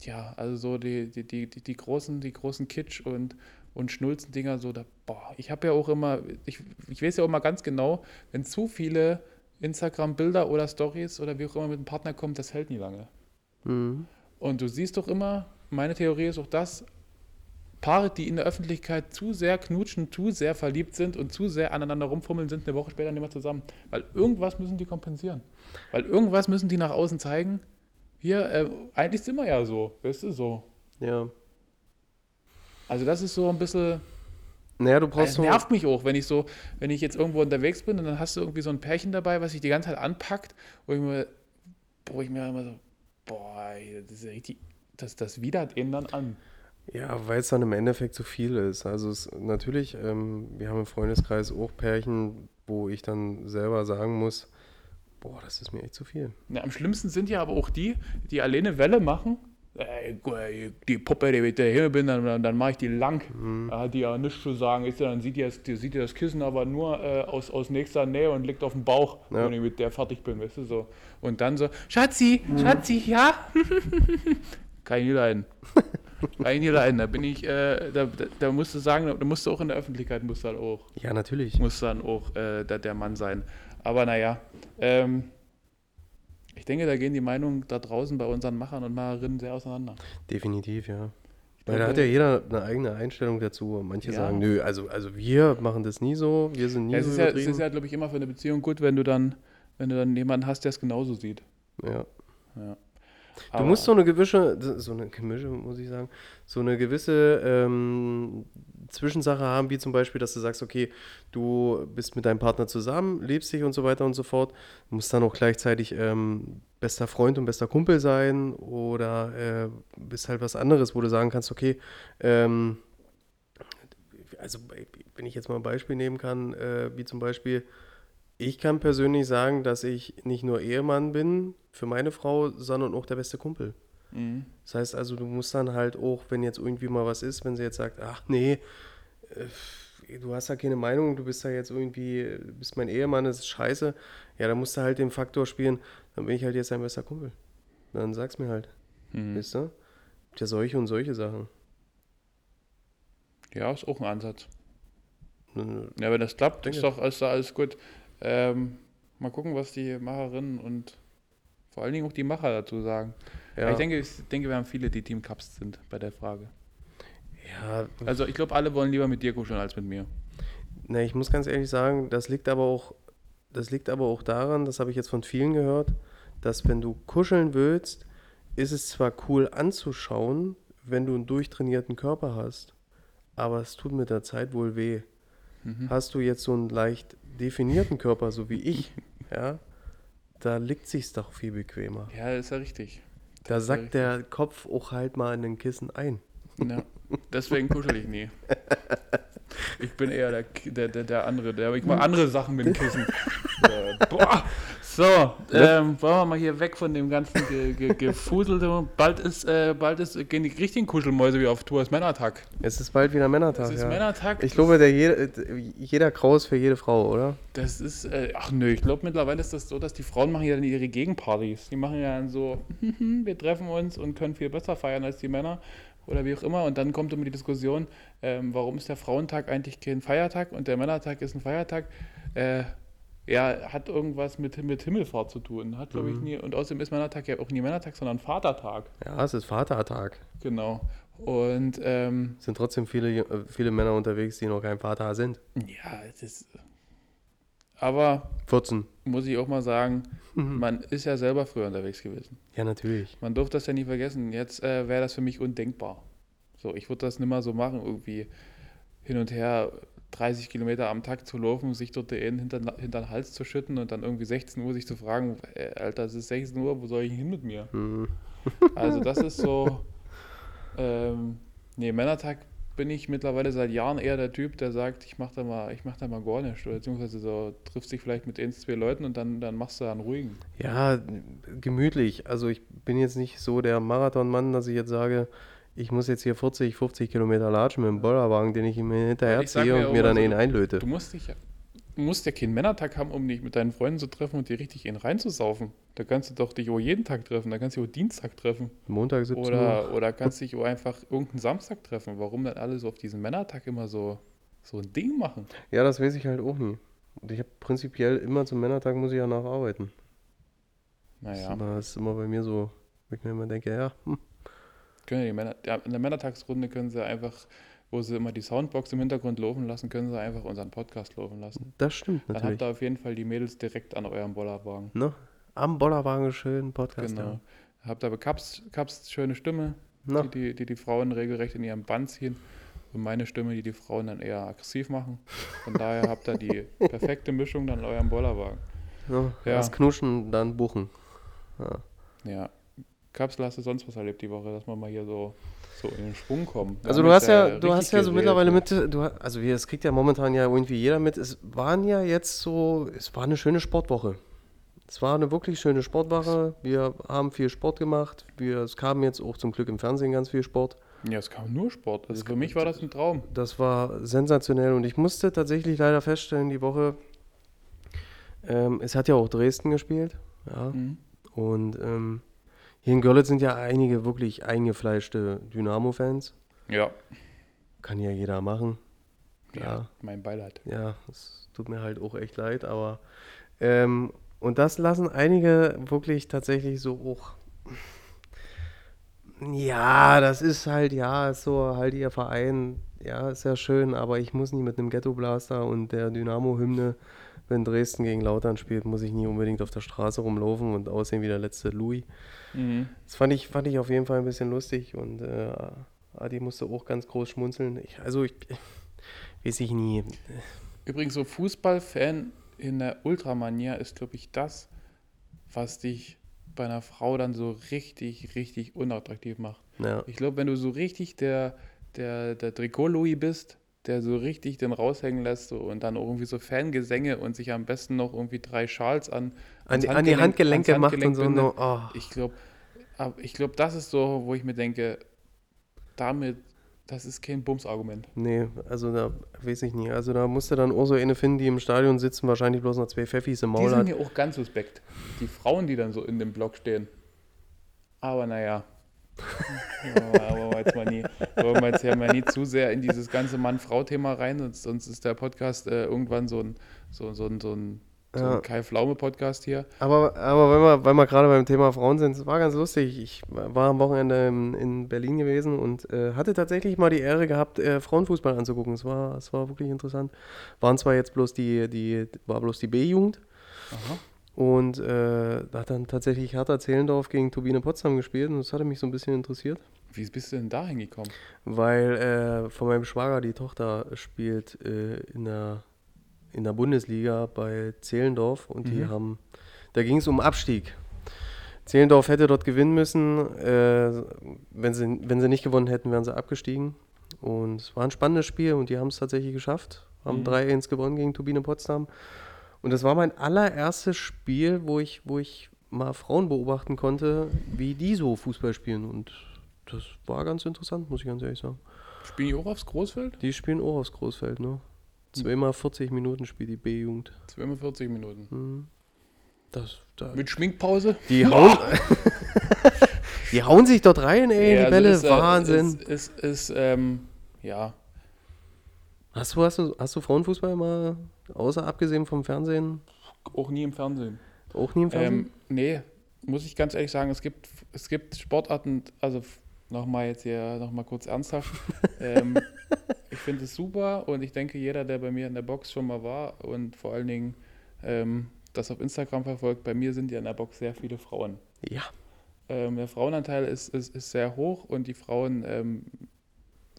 ja, also so die, die, die, die, großen, die großen Kitsch und, und Schnulzen-Dinger, so da, boah, ich habe ja auch immer, ich, ich weiß ja auch immer ganz genau, wenn zu viele Instagram-Bilder oder Stories oder wie auch immer mit dem Partner kommt, das hält nie lange. Mhm. Und du siehst doch immer, meine Theorie ist auch das, Paare, die in der Öffentlichkeit zu sehr knutschen, zu sehr verliebt sind und zu sehr aneinander rumfummeln, sind eine Woche später nicht mehr zusammen. Weil irgendwas müssen die kompensieren. Weil irgendwas müssen die nach außen zeigen. Hier, äh, eigentlich sind wir ja so. Weißt du, so. Ja. Also das ist so ein bisschen. Naja, du Das brauchst so. nervt mich auch, wenn ich so, wenn ich jetzt irgendwo unterwegs bin und dann hast du irgendwie so ein Pärchen dabei, was sich die ganze Zeit anpackt, wo ich mir, wo ich mir immer so, boah, das ist ja richtig, das, das widert ihn dann an. Ja, weil es dann im Endeffekt zu viel ist. Also es, natürlich, ähm, wir haben im Freundeskreis auch Pärchen, wo ich dann selber sagen muss, boah, das ist mir echt zu viel. Ja, am schlimmsten sind ja aber auch die, die alleine Welle machen. Gu- ey, die Puppe, die mit der hier bin, dann, dann, mache ich die lang. Da hat die ja nichts zu sagen. Ist ja, dann sieht die, das, die, sieht die das Kissen aber nur äh, aus, aus nächster Nähe und liegt auf dem Bauch, Ja. wenn ich mit der fertig bin, weißt du so. Und dann so, Schatzi, Schatzi, ja? [laughs] Kann ich nie leiden. [laughs] Leiden. Da bin ich, äh, da, da, da musst du sagen, da musst du auch in der Öffentlichkeit, musst du dann auch Ja, natürlich. muss dann auch äh, der, der Mann sein. Aber naja, ähm, ich denke, da gehen die Meinungen da draußen bei unseren Machern und Macherinnen sehr auseinander. Definitiv, ja. Weil da hat ja jeder eine eigene Einstellung dazu. Manche Ja. sagen, nö, also, also wir machen das nie so, wir sind nie Ja, es, so ist ja, es ist ja, glaube ich, immer für eine Beziehung gut, wenn du dann, wenn du dann jemanden hast, der es genauso sieht. ja. Ja. Du musst so eine gewisse, so eine Gemische, muss ich sagen, so eine gewisse ähm, Zwischensache haben, wie zum Beispiel, dass du sagst, okay, du bist mit deinem Partner zusammen, liebst dich und so weiter und so fort, musst dann auch gleichzeitig ähm, bester Freund und bester Kumpel sein oder äh, bist halt was anderes, wo du sagen kannst, okay, ähm, also wenn ich jetzt mal ein Beispiel nehmen kann, äh, wie zum Beispiel, ich kann persönlich sagen, dass ich nicht nur Ehemann bin für meine Frau, sondern auch der beste Kumpel. Mhm. Das heißt also, du musst dann halt auch, wenn jetzt irgendwie mal was ist, wenn sie jetzt sagt, ach nee, äh, du hast da keine Meinung, du bist da jetzt irgendwie, du bist mein Ehemann, das ist scheiße, ja, dann musst du halt den Faktor spielen, dann bin ich halt jetzt dein bester Kumpel. Dann sag's mir halt, Mhm. wisst ihr? Gibt ja solche und solche Sachen. Ja, ist auch ein Ansatz. Ja, wenn das klappt, ist doch ist doch alles gut. Ähm, mal gucken, was die Macherinnen und vor allen Dingen auch die Macher dazu sagen. Ja, Ich denke, ich denke, wir haben viele, die Team Cups sind bei der Frage. ja, Also ich glaube, alle wollen lieber mit dir kuscheln als mit mir. Ne, ich muss ganz ehrlich sagen, das liegt aber auch, das liegt aber auch daran, das habe ich jetzt von vielen gehört, dass wenn du kuscheln willst, ist es zwar cool anzuschauen, wenn du einen durchtrainierten Körper hast, aber es tut mit der Zeit wohl weh. Mhm. Hast du jetzt so einen leicht definierten Körper, so wie ich, [laughs] ja, da liegt sich's doch viel bequemer. Ja, ist ja richtig. Da Das sackt der Kopf auch halt mal in den Kissen ein. Ja, deswegen kuschel ich nie. Ich bin eher der, der, der, der andere, der ich mal [laughs] andere Sachen mit dem Kissen. boah. So, ähm, wollen wir mal hier weg von dem ganzen ge, ge, [laughs] Gefuselte. Bald ist, äh, bald ist, gehen die richtigen Kuschelmäuse wieder auf Tour. Es ist Männertag. Es ist bald wieder Männertag. Es ist ja. Männertag. Ich glaube, der jeder, jeder Kraus für jede Frau, oder? Das ist, äh, ach nö, ich glaube mittlerweile ist das so, dass die Frauen machen ja dann ihre Gegenpartys. Die machen ja dann so, [laughs] wir treffen uns und können viel besser feiern als die Männer oder wie auch immer. Und dann kommt immer die Diskussion, ähm, warum ist der Frauentag eigentlich kein Feiertag und der Männertag ist ein Feiertag. Äh, ja, hat irgendwas mit, mit Himmelfahrt zu tun. Hat, glaube ich, nie. Und außerdem ist Männertag ja auch nie Männertag, sondern Vatertag. Ja, es ist Vatertag. Genau. Und ähm, Es sind trotzdem viele, äh, viele Männer unterwegs, die noch kein Vater sind. ja, es ist. Aber 14. muss ich auch mal sagen, Mhm. man ist ja selber früher unterwegs gewesen. Ja, natürlich. Man durfte das ja nie vergessen. Jetzt äh, wäre das für mich undenkbar. So, ich würde das nicht mal so machen, irgendwie hin und her 30 Kilometer am Tag zu laufen, sich dort den hinter, hinter den Hals zu schütten und dann irgendwie 16 Uhr sich zu fragen, äh, Alter, es ist 16 Uhr, wo soll ich hin mit mir? Mhm. [laughs] Also das ist so, [laughs] ähm, nee, Männertag bin ich mittlerweile seit Jahren eher der Typ, der sagt, ich mach da mal, ich mach da mal gar nichts. Oder beziehungsweise so, triffst dich vielleicht mit ein, zwei Leuten und dann, dann machst du einen ruhigen. Ja, gemütlich. Also ich bin jetzt nicht so der Marathonmann, dass ich jetzt sage, ich muss jetzt hier 40, 50 Kilometer latschen mit dem Bollerwagen, den ich mir hinterher Ich sag ziehe mir und mir dann so, ihn einlöte. Du musst dich ja, du musst ja keinen Männertag haben, um dich mit deinen Freunden zu treffen und dir richtig in reinzusaufen. Da kannst du doch dich auch jeden Tag treffen, da kannst du dich auch Dienstag treffen. Montag 17 Uhr. Oder, oder kannst dich auch einfach irgendeinen Samstag treffen. Warum dann alle so auf diesen Männertag immer so, so ein Ding machen? Ja, das weiß ich halt auch nie. Und ich habe prinzipiell immer zum Männertag muss ich ja nacharbeiten. Das, ist Naja. immer, das ist immer bei mir so, wo ich mir immer denke, ja, hm, Können die Männer, ja, in der Männertagsrunde können sie einfach, wo sie immer die Soundbox im Hintergrund laufen lassen, können sie einfach unseren Podcast laufen lassen. Das stimmt Dann habt natürlich. ihr auf jeden Fall die Mädels direkt an eurem Bollerwagen. Ne? Am Bollerwagen schön Podcast. Genau. Habt aber Kaps, Kaps schöne Stimme, Ja. die, die, die die Frauen regelrecht in ihren Bann ziehen. Und meine Stimme, die die Frauen dann eher aggressiv machen. Von daher habt ihr die [laughs] perfekte Mischung dann in eurem Bollerwagen. Ja. Ja. Erst knuschen, dann buchen. Ja. Ja. Kapsel, hast du sonst was erlebt die Woche, dass wir mal hier so, so in den Schwung kommen? Wir Also du hast ja, du richtig hast ja so mittlerweile mit, du, also es kriegt ja momentan ja irgendwie jeder mit. Es waren ja jetzt so, es war eine schöne Sportwoche. Es war eine wirklich schöne Sportwoche. Wir haben viel Sport gemacht. Wir, es kam jetzt auch zum Glück im Fernsehen ganz viel Sport. Ja, es kam nur Sport. Also für mich war das ein Traum. Das war sensationell und ich musste tatsächlich leider feststellen, die Woche, ähm, es hat ja auch Dresden gespielt. Ja. Mhm. Und ähm, hier in Görlitz sind ja einige wirklich eingefleischte Dynamo-Fans. Ja. Kann ja jeder machen. Ja, Ja. mein Beileid. Ja, es tut mir halt auch echt leid, aber ähm, und das lassen einige wirklich tatsächlich so auch. Ja, das ist halt, ja, ist so halt ihr Verein, ja, ist ja schön, aber ich muss nie mit einem Ghetto-Blaster und der Dynamo-Hymne, wenn Dresden gegen Lautern spielt, muss ich nie unbedingt auf der Straße rumlaufen und aussehen wie der letzte Louis. Mhm. Das fand ich, fand ich auf jeden Fall ein bisschen lustig und äh, Adi musste auch ganz groß schmunzeln. Ich, also ich, [laughs] weiß ich nie. Übrigens, so Fußballfan in der Ultramanier ist, glaube ich, das, was dich bei einer Frau dann so richtig, richtig unattraktiv macht. Ja. Ich glaube, wenn du so richtig der, der, der Trikot-Louis bist, der so richtig den raushängen lässt so, und dann irgendwie so Fangesänge und sich am besten noch irgendwie drei Schals an, An, die- an die Handgelenk- Handgelenke macht und so. No, oh. Ich glaube, ich glaube, das ist so, wo ich mir denke, damit, das ist kein Bums-Argument. Nee, also da weiß ich nie. Also da musste dann auch so eine finden, die im Stadion sitzen, wahrscheinlich bloß noch zwei Pfeffis im Die Maul sind hat. mir auch ganz suspekt. Die Frauen, die dann so in dem Block stehen. Aber naja. Ja, wir jetzt mal nie, wollen wir jetzt ja mal nie zu sehr in dieses ganze Mann-Frau-Thema rein, sonst, sonst ist der Podcast äh, irgendwann so ein, so, so ein, so ein, so Ja. ein Kai Pflaume-Podcast hier. Aber, aber wenn wir, weil wir gerade beim Thema Frauen sind, es war ganz lustig. Ich war am Wochenende in, in Berlin gewesen und äh, hatte tatsächlich mal die Ehre gehabt, äh, Frauenfußball anzugucken. Es war, es war wirklich interessant. Waren zwar jetzt bloß die, die war bloß die B-Jugend Aha. Und äh, da hat dann tatsächlich Hertha Zehlendorf gegen Turbine Potsdam gespielt und das hatte mich so ein bisschen interessiert. Wie bist du denn da hingekommen? Weil äh, von meinem Schwager die Tochter spielt äh, in, der, in der Bundesliga bei Zehlendorf und die Mhm. haben, da ging es um Abstieg. Zehlendorf hätte dort gewinnen müssen. Äh, wenn, sie, wenn sie nicht gewonnen hätten, wären sie abgestiegen. Und es war ein spannendes Spiel und die haben es tatsächlich geschafft. Haben Mhm. 3-1 gewonnen gegen Turbine Potsdam. Und das war mein allererstes Spiel, wo ich, wo ich mal Frauen beobachten konnte, wie die so Fußball spielen. Und das war ganz interessant, muss ich ganz ehrlich sagen. Spielen die auch aufs Großfeld? Die spielen auch aufs Großfeld, ne? Zweimal 40 Minuten spielt die B-Jugend. 42 Minuten. Mhm. Das, da, Mit Schminkpause? die, hauen, [laughs] die hauen sich dort rein, ey, Ja, die also Bälle. ist, äh, Wahnsinn. Ist, ist, ist ähm, ja, Hast, du, hast, du, hast du Frauenfußball mal, außer abgesehen vom Fernsehen, auch nie im Fernsehen. auch nie im Fernsehen? Ähm, nee, muss ich ganz ehrlich sagen, es gibt, es gibt Sportarten, also nochmal jetzt hier nochmal kurz ernsthaft. [laughs] ähm, ich finde es super und ich denke, jeder, der bei mir in der Box schon mal war und vor allen Dingen ähm, das auf Instagram verfolgt, bei mir sind ja in der Box sehr viele Frauen. ja. Ähm, der Frauenanteil ist, ist, ist sehr hoch und die Frauen, ähm,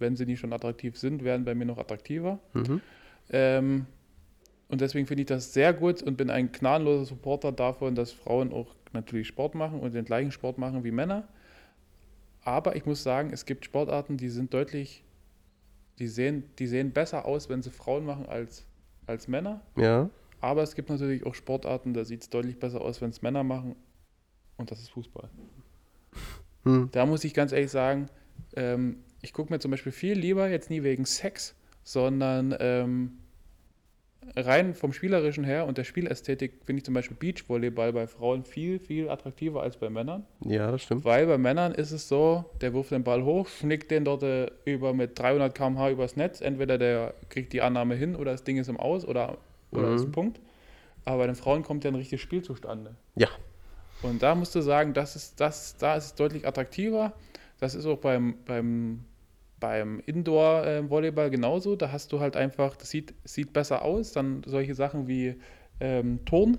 wenn sie nicht schon attraktiv sind, werden bei mir noch attraktiver. Mhm. Ähm, und deswegen finde ich das sehr gut und bin ein gnadenloser Supporter davon, dass Frauen auch natürlich Sport machen und den gleichen Sport machen wie Männer. Aber ich muss sagen, es gibt Sportarten, die sind deutlich, die sehen, die sehen besser aus, wenn sie Frauen machen als, als Männer. Ja. Aber es gibt natürlich auch Sportarten, da sieht es deutlich besser aus, wenn es Männer machen. Und das ist Fußball. Hm. Da muss ich ganz ehrlich sagen, ähm, ich gucke mir zum Beispiel viel lieber, jetzt nie wegen Sex, sondern ähm, rein vom Spielerischen her und der Spielästhetik finde ich zum Beispiel Beachvolleyball bei Frauen viel, viel attraktiver als bei Männern. ja, das stimmt. Weil bei Männern ist es so, der wirft den Ball hoch, schnickt den dort äh, über mit 300 km/h übers Netz. Entweder der kriegt die Annahme hin oder das Ding ist im Aus oder, oder Mhm. ist Punkt. Aber bei den Frauen kommt ja ein richtiges Spiel zustande. Ja. Und da musst du sagen, das ist, das, da ist es deutlich attraktiver. Das ist auch beim, beim, beim Indoor-Volleyball genauso. Da hast du halt einfach, das sieht, sieht besser aus. Dann solche Sachen wie ähm, Turn.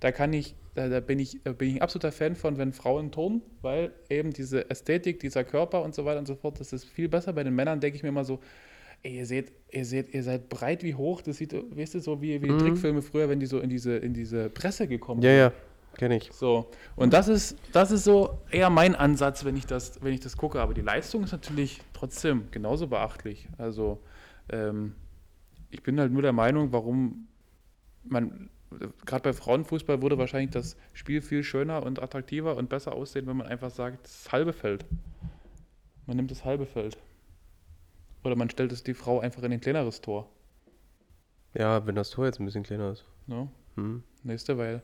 Da kann ich, da, da, bin ich, da bin ich ein absoluter Fan von, wenn Frauen turnen, weil eben diese Ästhetik, dieser Körper und so weiter und so fort, das ist viel besser. Bei den Männern denke ich mir immer so, ey, ihr seht, ihr seht, ihr seid breit wie hoch. Das sieht, weißt du, so wie, wie die Mhm. Trickfilme früher, wenn die so in diese, in diese Presse gekommen Ja, ja, kenne ich. so, und das ist, das ist so eher mein Ansatz, wenn ich, das, wenn ich das gucke. Aber die Leistung ist natürlich trotzdem genauso beachtlich. Also, ähm, ich bin halt nur der Meinung, warum man, gerade bei Frauenfußball würde wahrscheinlich das Spiel viel schöner und attraktiver und besser aussehen, wenn man einfach sagt, das halbe Feld. Man nimmt das halbe Feld. Oder man stellt es die Frau einfach in ein kleineres Tor. Ja, wenn das Tor jetzt ein bisschen kleiner ist. Ne? Hm. Nächste, weil,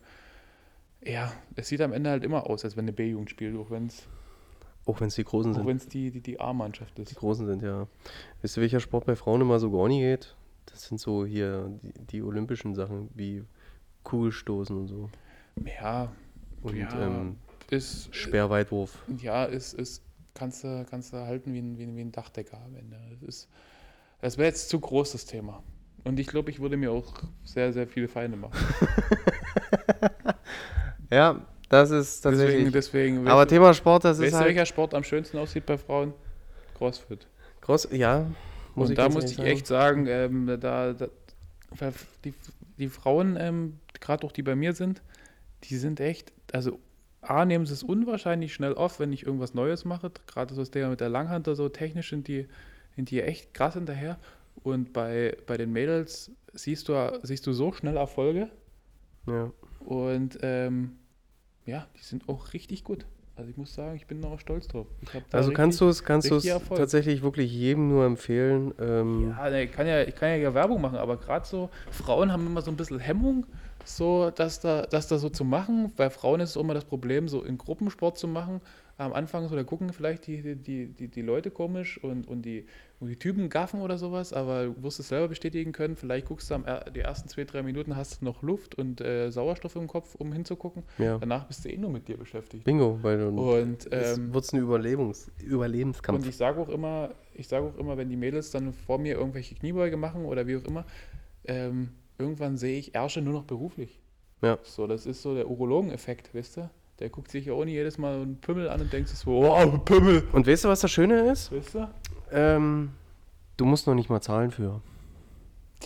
ja, es sieht am Ende halt immer aus, als wenn eine B-Jugend spielt, auch wenn es Auch wenn es die Großen Auch sind. wenn es die, die, die A-Mannschaft Die ist. Großen sind, ja. Wisst ihr, welcher Sport bei Frauen immer so gar nicht geht? Das sind so hier die, die olympischen Sachen, wie Kugelstoßen und so. Ja, Und Ja, ähm, ist, Speerweitwurf. ja, ist, ist, kannst du, kannst du halten wie ein, wie, ein, wie ein Dachdecker am Ende. Das, ist- das wäre jetzt zu groß, das Thema. Und ich glaube, ich würde mir auch sehr, sehr viele Feinde machen. [laughs] Ja, das ist Deswegen, tatsächlich. deswegen Aber weißt, du, Thema Sport, das weißt ist du, halt welcher Sport am schönsten aussieht bei Frauen? Crossfit. groß. Ja, muss und da muss ich echt sagen, ähm, da, da, die, die Frauen, ähm, gerade auch die bei mir sind, die sind echt, also A, nehmen sie es unwahrscheinlich schnell auf, wenn ich irgendwas Neues mache. Gerade so das Thema mit der Langhantel, so technisch sind die, sind die echt krass hinterher. Und bei, bei den Mädels siehst du, siehst du so schnell Erfolge Ja. Und ähm, ja, die sind auch richtig gut. Also ich muss sagen, ich bin noch stolz drauf. Ich hab da Also kannst du es kannst du es tatsächlich wirklich jedem nur empfehlen. Ähm, Ja, ne, ich kann ja, ich kann ja Werbung machen, aber gerade so, Frauen haben immer so ein bisschen Hemmung, so das da, das da so zu machen. Bei Frauen ist es immer das Problem, so in Gruppensport zu machen. Am Anfang so, da gucken vielleicht die, die, die, die Leute komisch und, und, die, und die Typen gaffen oder sowas, aber du wirst es selber bestätigen können. Vielleicht guckst du am, die ersten zwei, drei Minuten, hast du noch Luft und äh, Sauerstoff im Kopf, um hinzugucken. ja. Danach bist du eh nur mit dir beschäftigt. Bingo, weil du Und es ähm, wird ein Überlebens, Überlebenskampf. und ich sage auch immer, ich sage auch immer, wenn die Mädels dann vor mir irgendwelche Kniebeuge machen oder wie auch immer, ähm, irgendwann sehe ich Ärsche nur noch beruflich. Ja. So, das ist so der Urologen-Effekt, weißt du? Der guckt sich ja auch nicht jedes Mal einen Pümmel an und denkt sich so, wow, Pümmel. Und weißt du, was das Schöne ist? Weißt du? Ähm, du musst noch nicht mal zahlen für.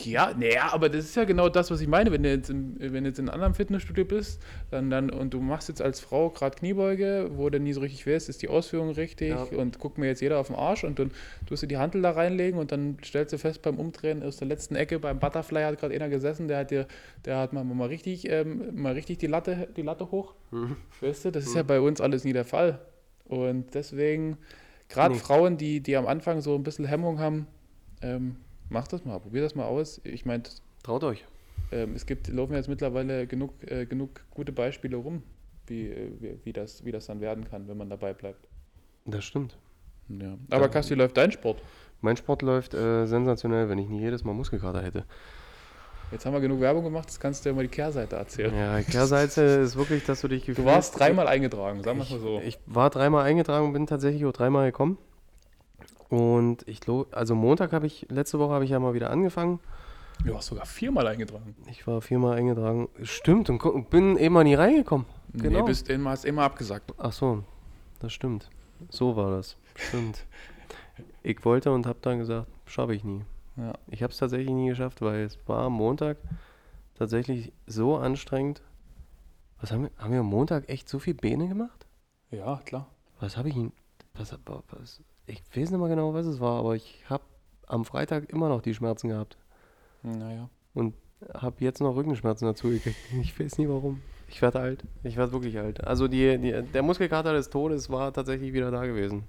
Ja, naja, aber das ist ja genau das, was ich meine. Wenn du jetzt, im, wenn du jetzt in einem anderen Fitnessstudio bist dann, dann, und du machst jetzt als Frau gerade Kniebeuge, wo du nie so richtig weißt, ist die Ausführung richtig Ja. und guckt mir jetzt jeder auf den Arsch und dann tust du die Handel da reinlegen und dann stellst du fest beim Umdrehen aus der letzten Ecke beim Butterfly hat gerade einer gesessen, der hat dir, der hat mal, mal richtig, ähm, mal richtig die Latte, die Latte hoch. Weißt du, das ist ja bei uns alles nie der Fall. Und deswegen, gerade Nee. Frauen, die, die am Anfang so ein bisschen Hemmung haben, ähm, mach das mal, probier das mal aus. Ich meine, Traut euch. ähm, es gibt, laufen jetzt mittlerweile genug, äh, genug gute Beispiele rum, wie, äh, wie, wie, das, wie das dann werden kann, wenn man dabei bleibt. Das stimmt. Ja. Aber Kasti, läuft dein Sport? Mein Sport läuft äh, sensationell, wenn ich nie jedes Mal Muskelkater hätte. Jetzt haben wir genug Werbung gemacht, jetzt kannst du ja mal die Kehrseite erzählen. Ja, Kehrseite ist wirklich, dass du dich Du gefühlt- warst dreimal eingetragen, sagen wir es mal so. Ich war dreimal eingetragen und bin tatsächlich auch dreimal gekommen. Und ich glaube, also Montag habe ich, letzte Woche habe ich ja mal wieder angefangen. Du warst sogar viermal eingetragen. Ich war viermal eingetragen. Stimmt, und bin eben mal nie reingekommen. Genau. Nee, bist immer, hast immer abgesagt. Ach so, das stimmt. So war das. Stimmt. Ich wollte und habe dann gesagt, schaffe ich nie. Ja. Ich habe es tatsächlich nie geschafft, weil es war am Montag tatsächlich so anstrengend. Was haben wir, haben wir am Montag echt so viel Beine gemacht? ja, klar. Was habe ich ihn, was, was, ich weiß nicht mal genau, was es war, aber ich habe am Freitag immer noch die Schmerzen gehabt Naja. und habe jetzt noch Rückenschmerzen dazu gekriegt. [laughs] Ich weiß nie warum. Ich werde alt. Ich werde wirklich alt. Also die, die, der Muskelkater des Todes war tatsächlich wieder da gewesen.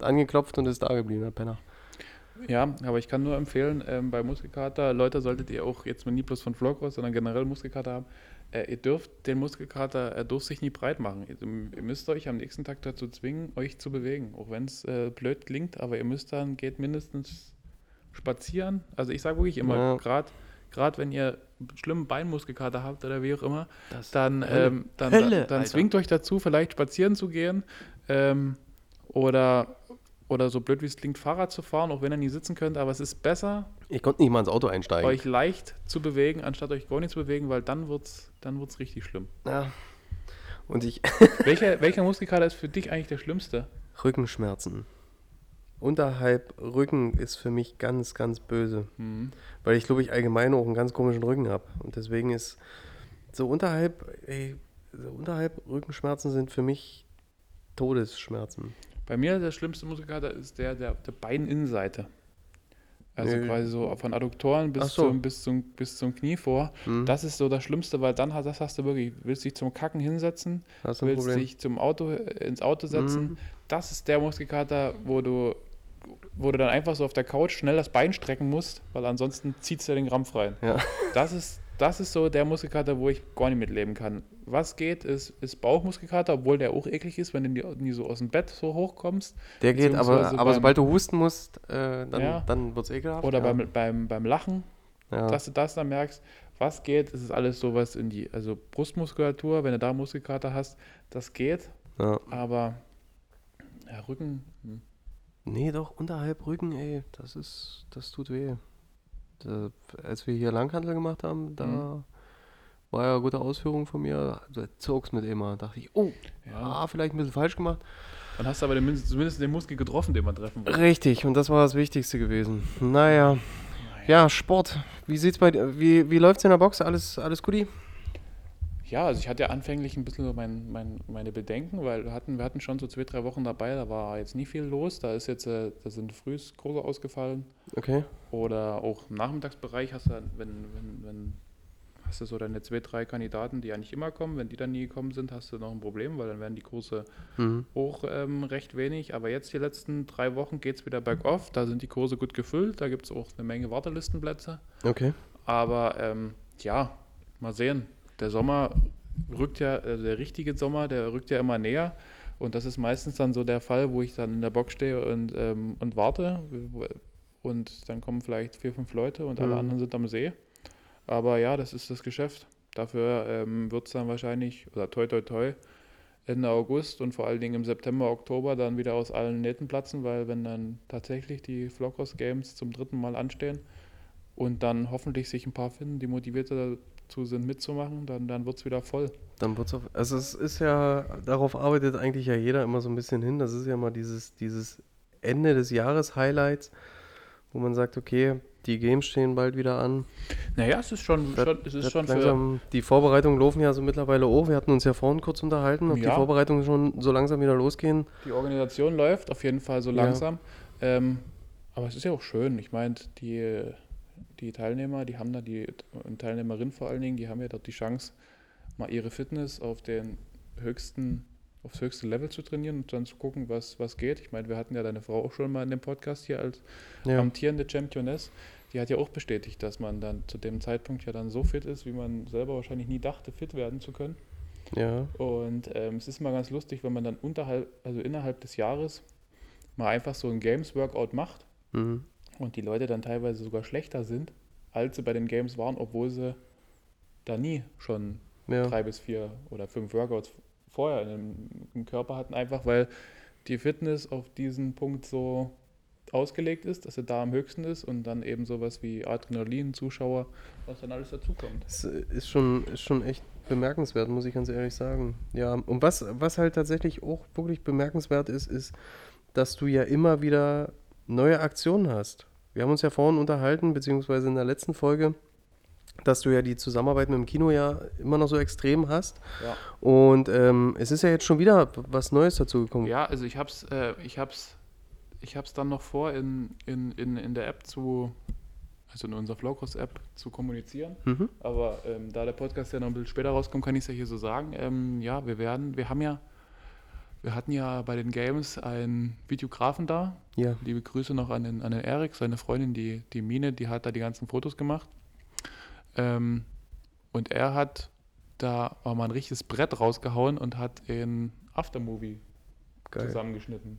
Angeklopft und ist da geblieben, der Penner. Ja, aber ich kann nur empfehlen, ähm, bei Muskelkater, Leute, solltet ihr auch jetzt mal nie bloß von Vlogos, sondern generell Muskelkater haben, ihr dürft den Muskelkater, er darf sich nie breit machen. Ihr, müsst euch am nächsten Tag dazu zwingen, euch zu bewegen. Auch wenn es äh, blöd klingt, aber ihr müsst dann, geht mindestens spazieren. Also ich sage wirklich immer, Ja. gerade gerade wenn ihr schlimmen Beinmuskelkater habt oder wie auch immer, Das dann, ähm, dann, Hölle, dann, dann zwingt euch dazu, vielleicht spazieren zu gehen ähm, oder oder so blöd wie es klingt, Fahrrad zu fahren, auch wenn ihr nie sitzen könnt, aber es ist besser, Ich konnte nicht mal ins Auto einsteigen. euch leicht zu bewegen, anstatt euch gar nicht zu bewegen, weil dann wird's, dann wird's richtig schlimm. ja. Und ich. [laughs] welcher, welcher Muskelkater ist für dich eigentlich der schlimmste? Rückenschmerzen. Unterhalb Rücken ist für mich ganz, ganz böse. Mhm. Weil ich glaube, ich allgemein auch einen ganz komischen Rücken habe. Und deswegen ist so unterhalb, ey, so unterhalb Rückenschmerzen sind für mich Todesschmerzen. Bei mir der schlimmste Muskelkater ist der der, der Beininnenseite. Also Nö. quasi so von Adduktoren bis, so. zum, bis, zum, bis zum Knie vor. Hm? Das ist so das Schlimmste, weil dann hast, das hast du wirklich, willst dich zum Kacken hinsetzen, du willst Problem? dich zum Auto, ins Auto setzen. Mhm. Das ist der Muskelkater, wo du, wo du dann einfach so auf der Couch schnell das Bein strecken musst, weil ansonsten zieht es dir den Krampf rein. Ja. Das ist, das ist so der Muskelkater, wo ich gar nicht mitleben kann. Was geht, ist, ist Bauchmuskelkater, obwohl der auch eklig ist, wenn du nie, nie so aus dem Bett so hochkommst. Der geht, aber, aber beim- sobald du husten musst, äh, dann, Ja. dann wird es ekelhaft. Oder ja. beim, beim, beim Lachen, ja. dass du das dann merkst, was geht, ist es alles sowas in die, also Brustmuskulatur, wenn du da Muskelkater hast, das geht, aber Rücken, hm. Nee, doch, unterhalb Rücken, ey, das ist, das tut weh. Da, als wir hier Langhandel gemacht haben, da Mhm. War ja eine gute Ausführung von mir, da zog's mit immer. Da dachte ich, oh, ja. ah, vielleicht ein bisschen falsch gemacht. Dann hast du aber den, zumindest den Muskel getroffen, den man treffen wollte. Richtig, und das war das Wichtigste gewesen. Naja, ja, Sport. Wie sieht's bei wie, wie läuft's in der Box? Alles, alles guti? Ja, also ich hatte ja anfänglich ein bisschen mein, mein, meine Bedenken, weil wir hatten, wir hatten schon so zwei, drei Wochen dabei, da war jetzt nie viel los. Da ist jetzt, äh, da sind frühs Kurse ausgefallen. Okay. Oder auch im Nachmittagsbereich hast du, wenn, wenn, wenn hast du so deine zwei, drei Kandidaten, die eigentlich immer kommen, wenn die dann nie gekommen sind, hast du noch ein Problem, weil dann werden die Kurse Mhm. auch ähm, recht wenig. Aber jetzt die letzten drei Wochen geht es wieder bergauf, da sind die Kurse gut gefüllt, da gibt es auch eine Menge Wartelistenplätze. Okay. Aber ähm, ja, mal sehen. Der Sommer rückt ja, äh, der richtige Sommer, der rückt ja immer näher. Und das ist meistens dann so der Fall, wo ich dann in der Box stehe und, ähm, und warte. Und dann kommen vielleicht vier, fünf Leute und alle Mhm. anderen sind am See. Aber ja, das ist das Geschäft. Dafür ähm, wird es dann wahrscheinlich, oder toi toi toi, Ende August und vor allen Dingen im September, Oktober dann wieder aus allen Nähten platzen, weil wenn dann tatsächlich die Flockhouse Games zum dritten Mal anstehen und dann hoffentlich sich ein paar finden, die motiviert dazu sind mitzumachen, dann, dann wird es wieder voll. Dann wird's auf, also es ist ja, darauf arbeitet eigentlich ja jeder immer so ein bisschen hin. Das ist ja mal dieses, dieses Ende des Jahres Highlights, wo man sagt, okay, die Games stehen bald wieder an. Naja, es ist schon, Wird- schon, es ist schon für, langsam, die Vorbereitungen laufen ja so mittlerweile auch. Wir hatten uns ja vorhin kurz unterhalten, ob die Ja. Vorbereitungen schon so langsam wieder losgehen. Die Organisation läuft auf jeden Fall so Ja. langsam. Ähm, aber es ist ja auch schön. Ich meine, die, die Teilnehmer, die haben da, die und Teilnehmerinnen vor allen Dingen, die haben ja dort die Chance, mal ihre Fitness auf den höchsten, aufs höchste Level zu trainieren und dann zu gucken, was, was geht. Ich meine, wir hatten ja deine Frau auch schon mal in dem Podcast hier als Ja, amtierende Championess. Die hat ja auch bestätigt, dass man dann zu dem Zeitpunkt ja dann so fit ist, wie man selber wahrscheinlich nie dachte, fit werden zu können. ja, Und ähm, es ist mal ganz lustig, wenn man dann unterhalb, also innerhalb des Jahres mal einfach so ein Games-Workout macht mhm. und die Leute dann teilweise sogar schlechter sind, als sie bei den Games waren, obwohl sie da nie schon ja. drei bis vier oder fünf Workouts vorher in dem, im Körper hatten, einfach weil die Fitness auf diesen Punkt so ausgelegt ist, dass er da am höchsten ist und dann eben sowas wie Adrenalin, Zuschauer, was dann alles dazukommt. Das ist schon, ist schon echt bemerkenswert, muss ich ganz ehrlich sagen. Ja, und was, was halt tatsächlich auch wirklich bemerkenswert ist, ist, dass du ja immer wieder neue Aktionen hast. Wir haben uns ja vorhin unterhalten, beziehungsweise in der letzten Folge, dass du ja die Zusammenarbeit mit dem Kino ja immer noch so extrem hast. Ja. Und ähm, es ist ja jetzt schon wieder was Neues dazu gekommen. Ja, also ich hab's, äh, ich hab's, ich hab's dann noch vor, in, in, in, in der App zu, also in unserer Flowcross-App zu kommunizieren. Mhm. Aber ähm, da der Podcast ja noch ein bisschen später rauskommt, kann ich es ja hier so sagen. Ähm, ja, wir werden, wir haben ja, wir hatten ja bei den Games einen Videografen da. Ja. Liebe Grüße noch an den, an den Erik, seine Freundin, die, die Mine, die hat da die ganzen Fotos gemacht. Ähm, und er hat da mal ein richtiges Brett rausgehauen und hat ein Aftermovie Geil. zusammengeschnitten.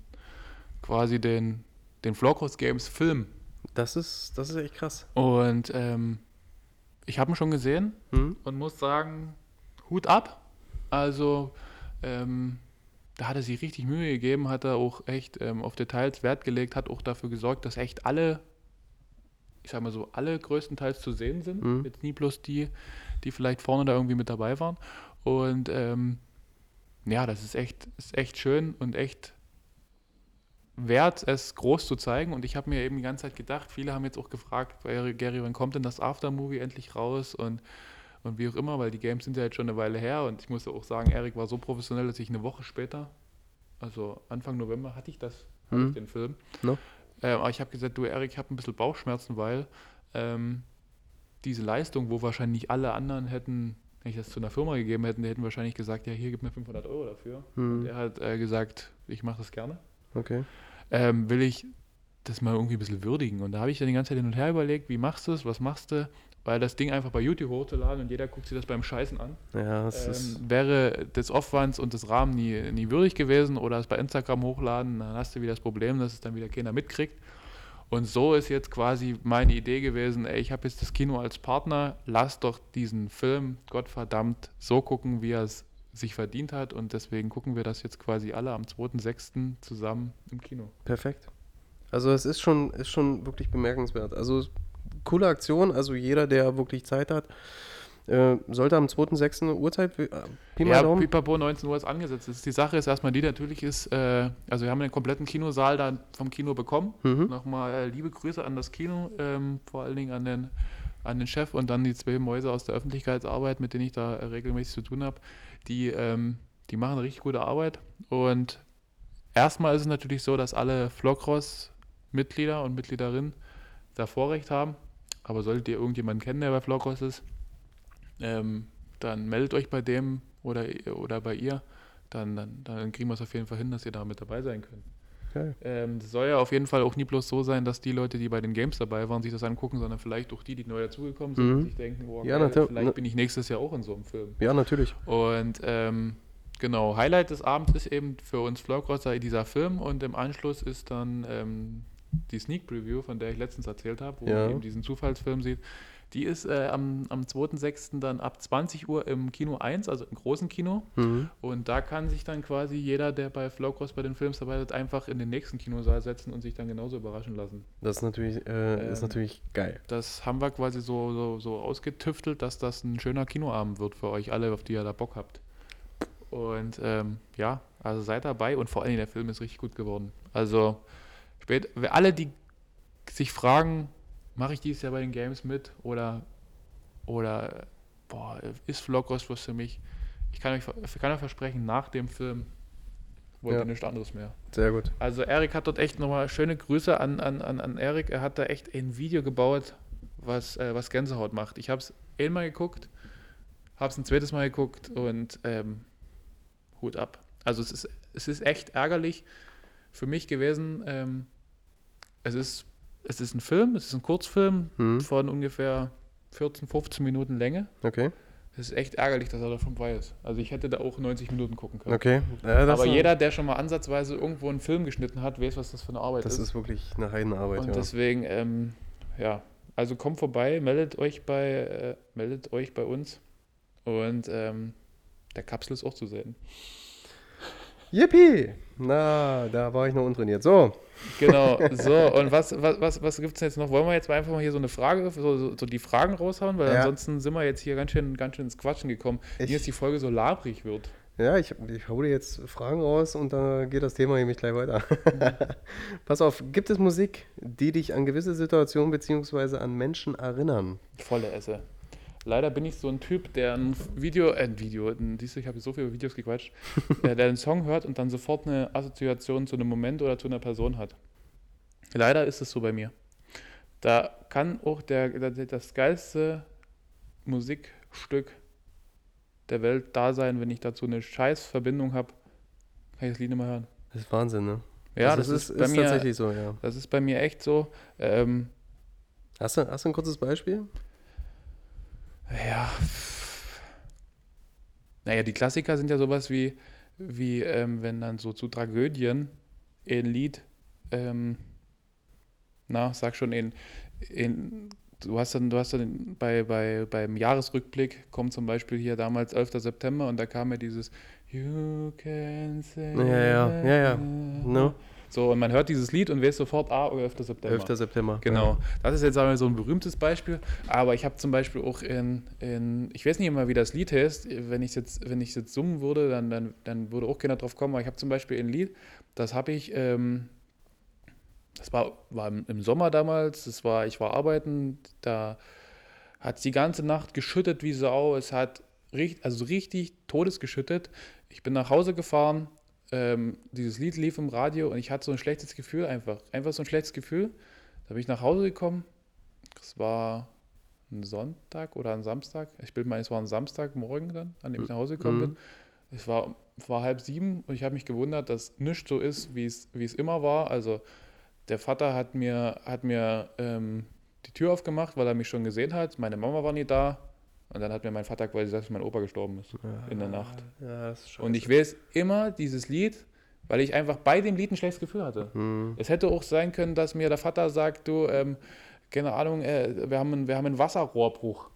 Quasi den, den Flowcross Games Film. Das ist, das ist echt krass. Und ähm, ich habe ihn schon gesehen Mhm. und muss sagen, Hut ab. Also ähm, da hat er sich richtig Mühe gegeben, hat er auch echt ähm, auf Details Wert gelegt, hat auch dafür gesorgt, dass echt alle, ich sag mal so, alle größtenteils zu sehen sind. Mhm. Jetzt nie bloß die, die vielleicht vorne da irgendwie mit dabei waren. Und ähm, ja, das ist echt, ist echt schön und echt wert, es groß zu zeigen. Und ich habe mir eben die ganze Zeit gedacht, viele haben jetzt auch gefragt, Gary, wann kommt denn das Aftermovie endlich raus? Und, und wie auch immer, weil die Games sind ja jetzt schon eine Weile her. Und ich muss auch sagen, Erik war so professionell, dass ich eine Woche später, also Anfang November, hatte ich das, hatte Mhm. ich den Film. No. Ähm, aber ich habe gesagt, du Erik, ich habe ein bisschen Bauchschmerzen, weil ähm, diese Leistung, wo wahrscheinlich alle anderen hätten, wenn ich das zu einer Firma gegeben hätten, die hätten wahrscheinlich gesagt, ja, hier gib mir 500 Euro dafür. Und Mhm. er hat äh, gesagt, ich mache das gerne. Okay. Ähm, will ich das mal irgendwie ein bisschen würdigen. Und da habe ich dann die ganze Zeit hin und her überlegt, wie machst du es, was machst du? Weil das Ding einfach bei YouTube hochzuladen und jeder guckt sich das beim Scheißen an, Ja, es ist. ähm, wäre des Aufwands und des Rahmen nie, nie würdig gewesen oder es bei Instagram hochladen, dann hast du wieder das Problem, dass es dann wieder keiner mitkriegt. Und so ist jetzt quasi meine Idee gewesen, ey, ich habe jetzt das Kino als Partner, lass doch diesen Film, Gottverdammt, so gucken, wie er es sich verdient hat und deswegen gucken wir das jetzt quasi alle am 2.6. zusammen im Kino. Perfekt. Also es ist schon, ist schon wirklich bemerkenswert. Also coole Aktion. Also jeder, der wirklich Zeit hat, äh, sollte am 2.6. eine Uhrzeit, äh, Pi mal Ja, Daumen. Pipapo 19 Uhr ist angesetzt. Ist, die Sache ist erstmal die, natürlich ist, äh, also wir haben den kompletten Kinosaal da vom Kino bekommen. Mhm. Nochmal äh, liebe Grüße an das Kino, ähm, vor allen Dingen an den, an den Chef und dann die zwei Mäuse aus der Öffentlichkeitsarbeit, mit denen ich da äh, regelmäßig zu tun habe. Die, ähm, die machen richtig gute Arbeit. Und erstmal ist es natürlich so, dass alle Vlogros-Mitglieder und Mitgliederinnen da Vorrecht haben. Aber solltet ihr irgendjemanden kennen, der bei Vlogros ist, ähm, dann meldet euch bei dem oder, oder bei ihr. Dann, dann, dann kriegen wir es auf jeden Fall hin, dass ihr da mit dabei sein könnt. Geil. Ähm, das soll ja auf jeden Fall auch nie bloß so sein, dass die Leute, die bei den Games dabei waren, sich das angucken, sondern vielleicht auch die, die neu dazugekommen sind Mhm. sich denken, oh, Ja, geil, vielleicht bin ich nächstes Jahr auch in so einem Film. Ja, natürlich. Und ähm, genau, Highlight des Abends ist eben für uns Vlogrosser dieser Film und im Anschluss ist dann ähm, die Sneak Preview, von der ich letztens erzählt habe, wo Ja. man eben diesen Zufallsfilm sieht. Die ist äh, am, am 2.6. dann ab 20 Uhr im Kino 1, also im großen Kino. Mhm. Und da kann sich dann quasi jeder, der bei Vlogros bei den Films dabei ist, einfach in den nächsten Kinosaal setzen und sich dann genauso überraschen lassen. Das ist natürlich, äh, ist Ähm, natürlich geil. Das haben wir quasi so, so, so ausgetüftelt, dass das ein schöner Kinoabend wird für euch alle, auf die ihr da Bock habt. Und ähm, ja, also seid dabei und vor allem der Film ist richtig gut geworden. Also spät, alle, die sich fragen, mache ich dieses Jahr bei den Games mit oder, oder boah, ist Vlogros was für mich? Ich kann euch, ich kann euch versprechen, nach dem Film wollt Ja. nichts anderes mehr. Sehr gut. Also Erik hat dort echt nochmal schöne Grüße an, an, an, an Erik. Er hat da echt ein Video gebaut, was, äh, was Gänsehaut macht. Ich habe es einmal geguckt, habe es ein zweites Mal geguckt und ähm, Hut ab. Also es ist, es ist echt ärgerlich für mich gewesen. Ähm, es, ist, es ist ein Film, es ist ein Kurzfilm Mhm. von ungefähr 14, 15 Minuten Länge. Okay. Es ist echt ärgerlich, dass er da schon bei ist. Also ich hätte da auch 90 Minuten gucken können. Okay. Ja, das Aber jeder, der schon mal ansatzweise irgendwo einen Film geschnitten hat, weiß, was das für eine Arbeit Das ist. ist wirklich eine Heidenarbeit, Und ja. deswegen, ähm, ja, also kommt vorbei, meldet euch bei, äh, meldet euch bei uns. Und ähm, der Kapsel ist auch zu sehen. Yippie! Na, da war ich noch untrainiert. So, Genau, so, und was, was, was, was gibt es jetzt noch? Wollen wir jetzt mal einfach mal hier so eine Frage, so, so, so die Fragen raushauen? Weil Ja. ansonsten sind wir jetzt hier ganz schön, ganz schön ins Quatschen gekommen, Ich- wie jetzt die Folge so labrig wird. ja, ich, ich hole jetzt Fragen raus und dann geht das Thema nämlich gleich weiter. [laughs] Pass auf, gibt es Musik, die dich an gewisse Situationen bzw. an Menschen erinnern? Volle Esse. Leider bin ich so ein Typ, der ein Video, äh, ein Video, ein, siehst du, ich habe so viele Videos gequatscht, [laughs] der, der einen Song hört und dann sofort eine Assoziation zu einem Moment oder zu einer Person hat. Leider ist es so bei mir. Da kann auch der, das geilste Musikstück der Welt da sein, wenn ich dazu eine scheiß Verbindung habe, kann ich das Lied nicht mehr hören. Das ist Wahnsinn, ne? Ja, Also das es ist, bei mir, tatsächlich so, ja. das ist bei mir echt so. Ähm, Hast du, hast du ein kurzes Beispiel? Ja. Naja, die Klassiker sind ja sowas wie, wie ähm, wenn dann so zu Tragödien ein Lied, ähm, na, sag schon, in, in, du hast dann, du hast dann bei, bei, beim Jahresrückblick kommt zum Beispiel hier damals 11. September und da kam ja dieses You can say. Ja, ja, ja, ja. No. So, und man hört dieses Lied und weiß sofort, ah, 11. September. 11. September. Genau. Das ist jetzt sagen wir, so ein berühmtes Beispiel. Aber ich habe zum Beispiel auch in, in, ich weiß nicht immer, wie das Lied heißt. Wenn ich jetzt, wenn ich jetzt summen würde, dann, dann, dann würde auch keiner drauf kommen. Aber ich habe zum Beispiel ein Lied, das habe ich, ähm, das war, war im Sommer damals, das war, ich war arbeiten, da hat es die ganze Nacht geschüttet wie Sau. Es hat richtig, also richtig todesgeschüttet. Ich bin nach Hause gefahren, ähm, dieses Lied lief im Radio und ich hatte so ein schlechtes Gefühl einfach. Einfach so ein schlechtes Gefühl. Da bin ich nach Hause gekommen. Es war ein Sonntag oder ein Samstag. Ich bilde mal, es war ein Samstagmorgen dann, an dem ich nach Hause gekommen Mhm. bin. Es war, war halb sieben und ich habe mich gewundert, dass nichts so ist, wie es, wie es immer war. Also der Vater hat mir, hat mir ähm, die Tür aufgemacht, weil er mich schon gesehen hat. Meine Mama war nie da. Und dann hat mir mein Vater quasi gesagt, dass mein Opa gestorben ist in der Nacht. Ja, das ist scheiße. Und ich weiß immer dieses Lied, weil ich einfach bei dem Lied ein schlechtes Gefühl hatte. Hm. Es hätte auch sein können, dass mir der Vater sagt, du, ähm, keine Ahnung, äh, wir, haben einen, wir haben einen Wasserrohrbruch.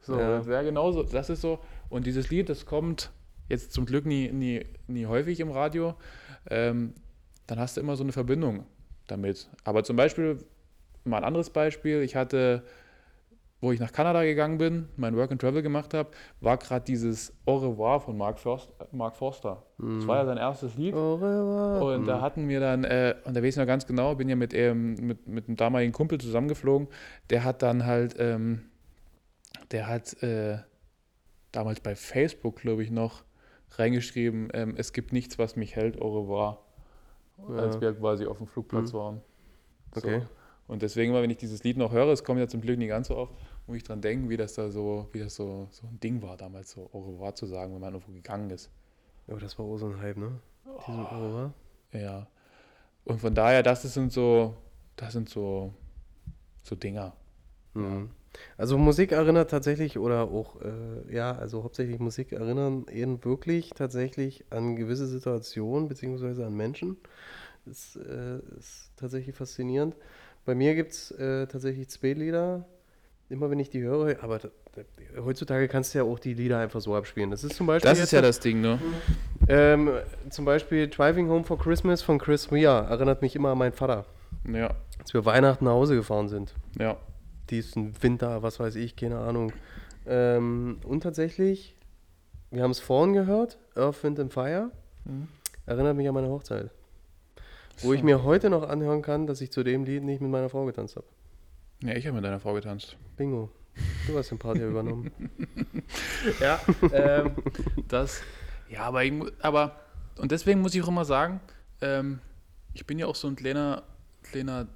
So, Ja. das wäre genauso. Das ist so. Und dieses Lied, das kommt jetzt zum Glück nie, nie, nie häufig im Radio. Ähm, dann hast du immer so eine Verbindung damit. Aber zum Beispiel, mal ein anderes Beispiel, ich hatte, wo ich nach Kanada gegangen bin, mein Work and Travel gemacht habe, war gerade dieses Au revoir von Mark, Forst, Mark Forster. Das war ja sein erstes Lied. Au revoir. Und da hatten wir dann, äh, und da weiß ich noch ganz genau, bin ja mit, ähm, mit, mit einem damaligen Kumpel zusammengeflogen, der hat dann halt, ähm, der hat äh, damals bei Facebook, glaube ich, noch reingeschrieben, ähm, es gibt nichts, was mich hält, au revoir, Ja. als wir quasi auf dem Flugplatz Mhm. waren. So. Und deswegen immer, wenn ich dieses Lied noch höre, es kommt ja zum Glück nicht ganz so oft, muss ich dran denken, wie das da so, wie das so, so ein Ding war damals, so au revoir zu sagen, wenn man irgendwo gegangen ist. Oh, das war auch so ein Hype, ne? Diesen Au revoir. Ja. Und von daher, das sind so, das sind so, so Dinger. Mhm. Also Musik erinnert tatsächlich oder auch, äh, ja, also hauptsächlich Musik erinnern eben wirklich tatsächlich an gewisse Situationen beziehungsweise an Menschen. Das äh, ist tatsächlich faszinierend. Bei mir gibt es äh, tatsächlich zwei Lieder, immer wenn ich die höre, aber heutzutage kannst du ja auch die Lieder einfach so abspielen. Das ist zum Beispiel Das ist ja das Ding, ne? ähm, zum Beispiel Driving Home for Christmas von Chris Rea erinnert mich immer an meinen Vater, Ja, als wir Weihnachten nach Hause gefahren sind ja. diesen Winter, was weiß ich, keine Ahnung. Ähm, und tatsächlich, wir haben es vorhin gehört, Earth, Wind and Fire, Mhm. erinnert mich an meine Hochzeit. Wo ich mir heute noch anhören kann, dass ich zu dem Lied nicht mit meiner Frau getanzt habe. Ja, ich habe mit deiner Frau getanzt. Bingo. Du hast den Part ja übernommen. [laughs] Ja, ähm, das, ja, aber, ich, aber, und deswegen muss ich auch immer sagen, ähm, ich bin ja auch so ein kleiner, kleiner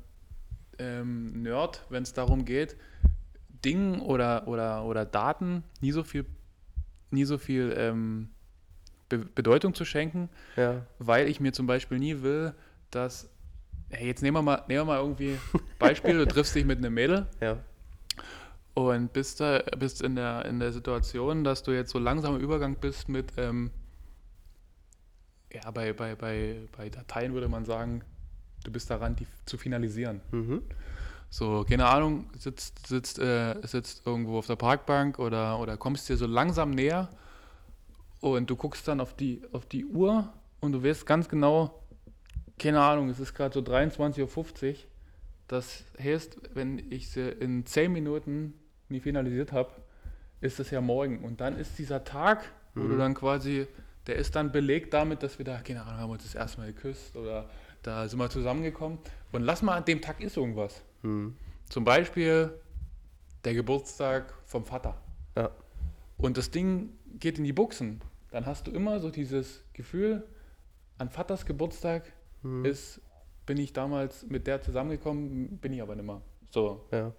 ähm, Nerd, wenn es darum geht, Dingen oder, oder, oder Daten nie so viel, nie so viel ähm, Be Bedeutung zu schenken, Ja. weil ich mir zum Beispiel nie will, dass, hey, jetzt nehmen wir mal, nehmen wir mal irgendwie Beispiel, du [laughs] triffst dich mit einem Mädel Ja. und bist, da, bist in, der, in der Situation, dass du jetzt so langsam im Übergang bist mit, ähm, ja, bei, bei, bei, bei Dateien würde man sagen, du bist daran, die zu finalisieren. Mhm. So, keine Ahnung, sitzt, sitzt, äh, sitzt irgendwo auf der Parkbank oder, oder kommst dir so langsam näher und du guckst dann auf die, auf die Uhr und du weißt ganz genau, keine Ahnung, es ist gerade so 23.50 Uhr. Das heißt, wenn ich sie in 10 Minuten nie finalisiert habe, ist es ja morgen. Und dann ist dieser Tag, wo du dann quasi, der ist dann belegt damit, dass wir da, keine Ahnung, haben uns das erste Mal geküsst oder da sind wir zusammengekommen. Und lass mal an dem Tag ist irgendwas. Mhm. Zum Beispiel der Geburtstag vom Vater. Ja. Und das Ding geht in die Buchsen. Dann hast du immer so dieses Gefühl, an Vaters Geburtstag Mhm. ist, bin ich damals mit der zusammengekommen, bin ich aber nicht mehr. So, Ja.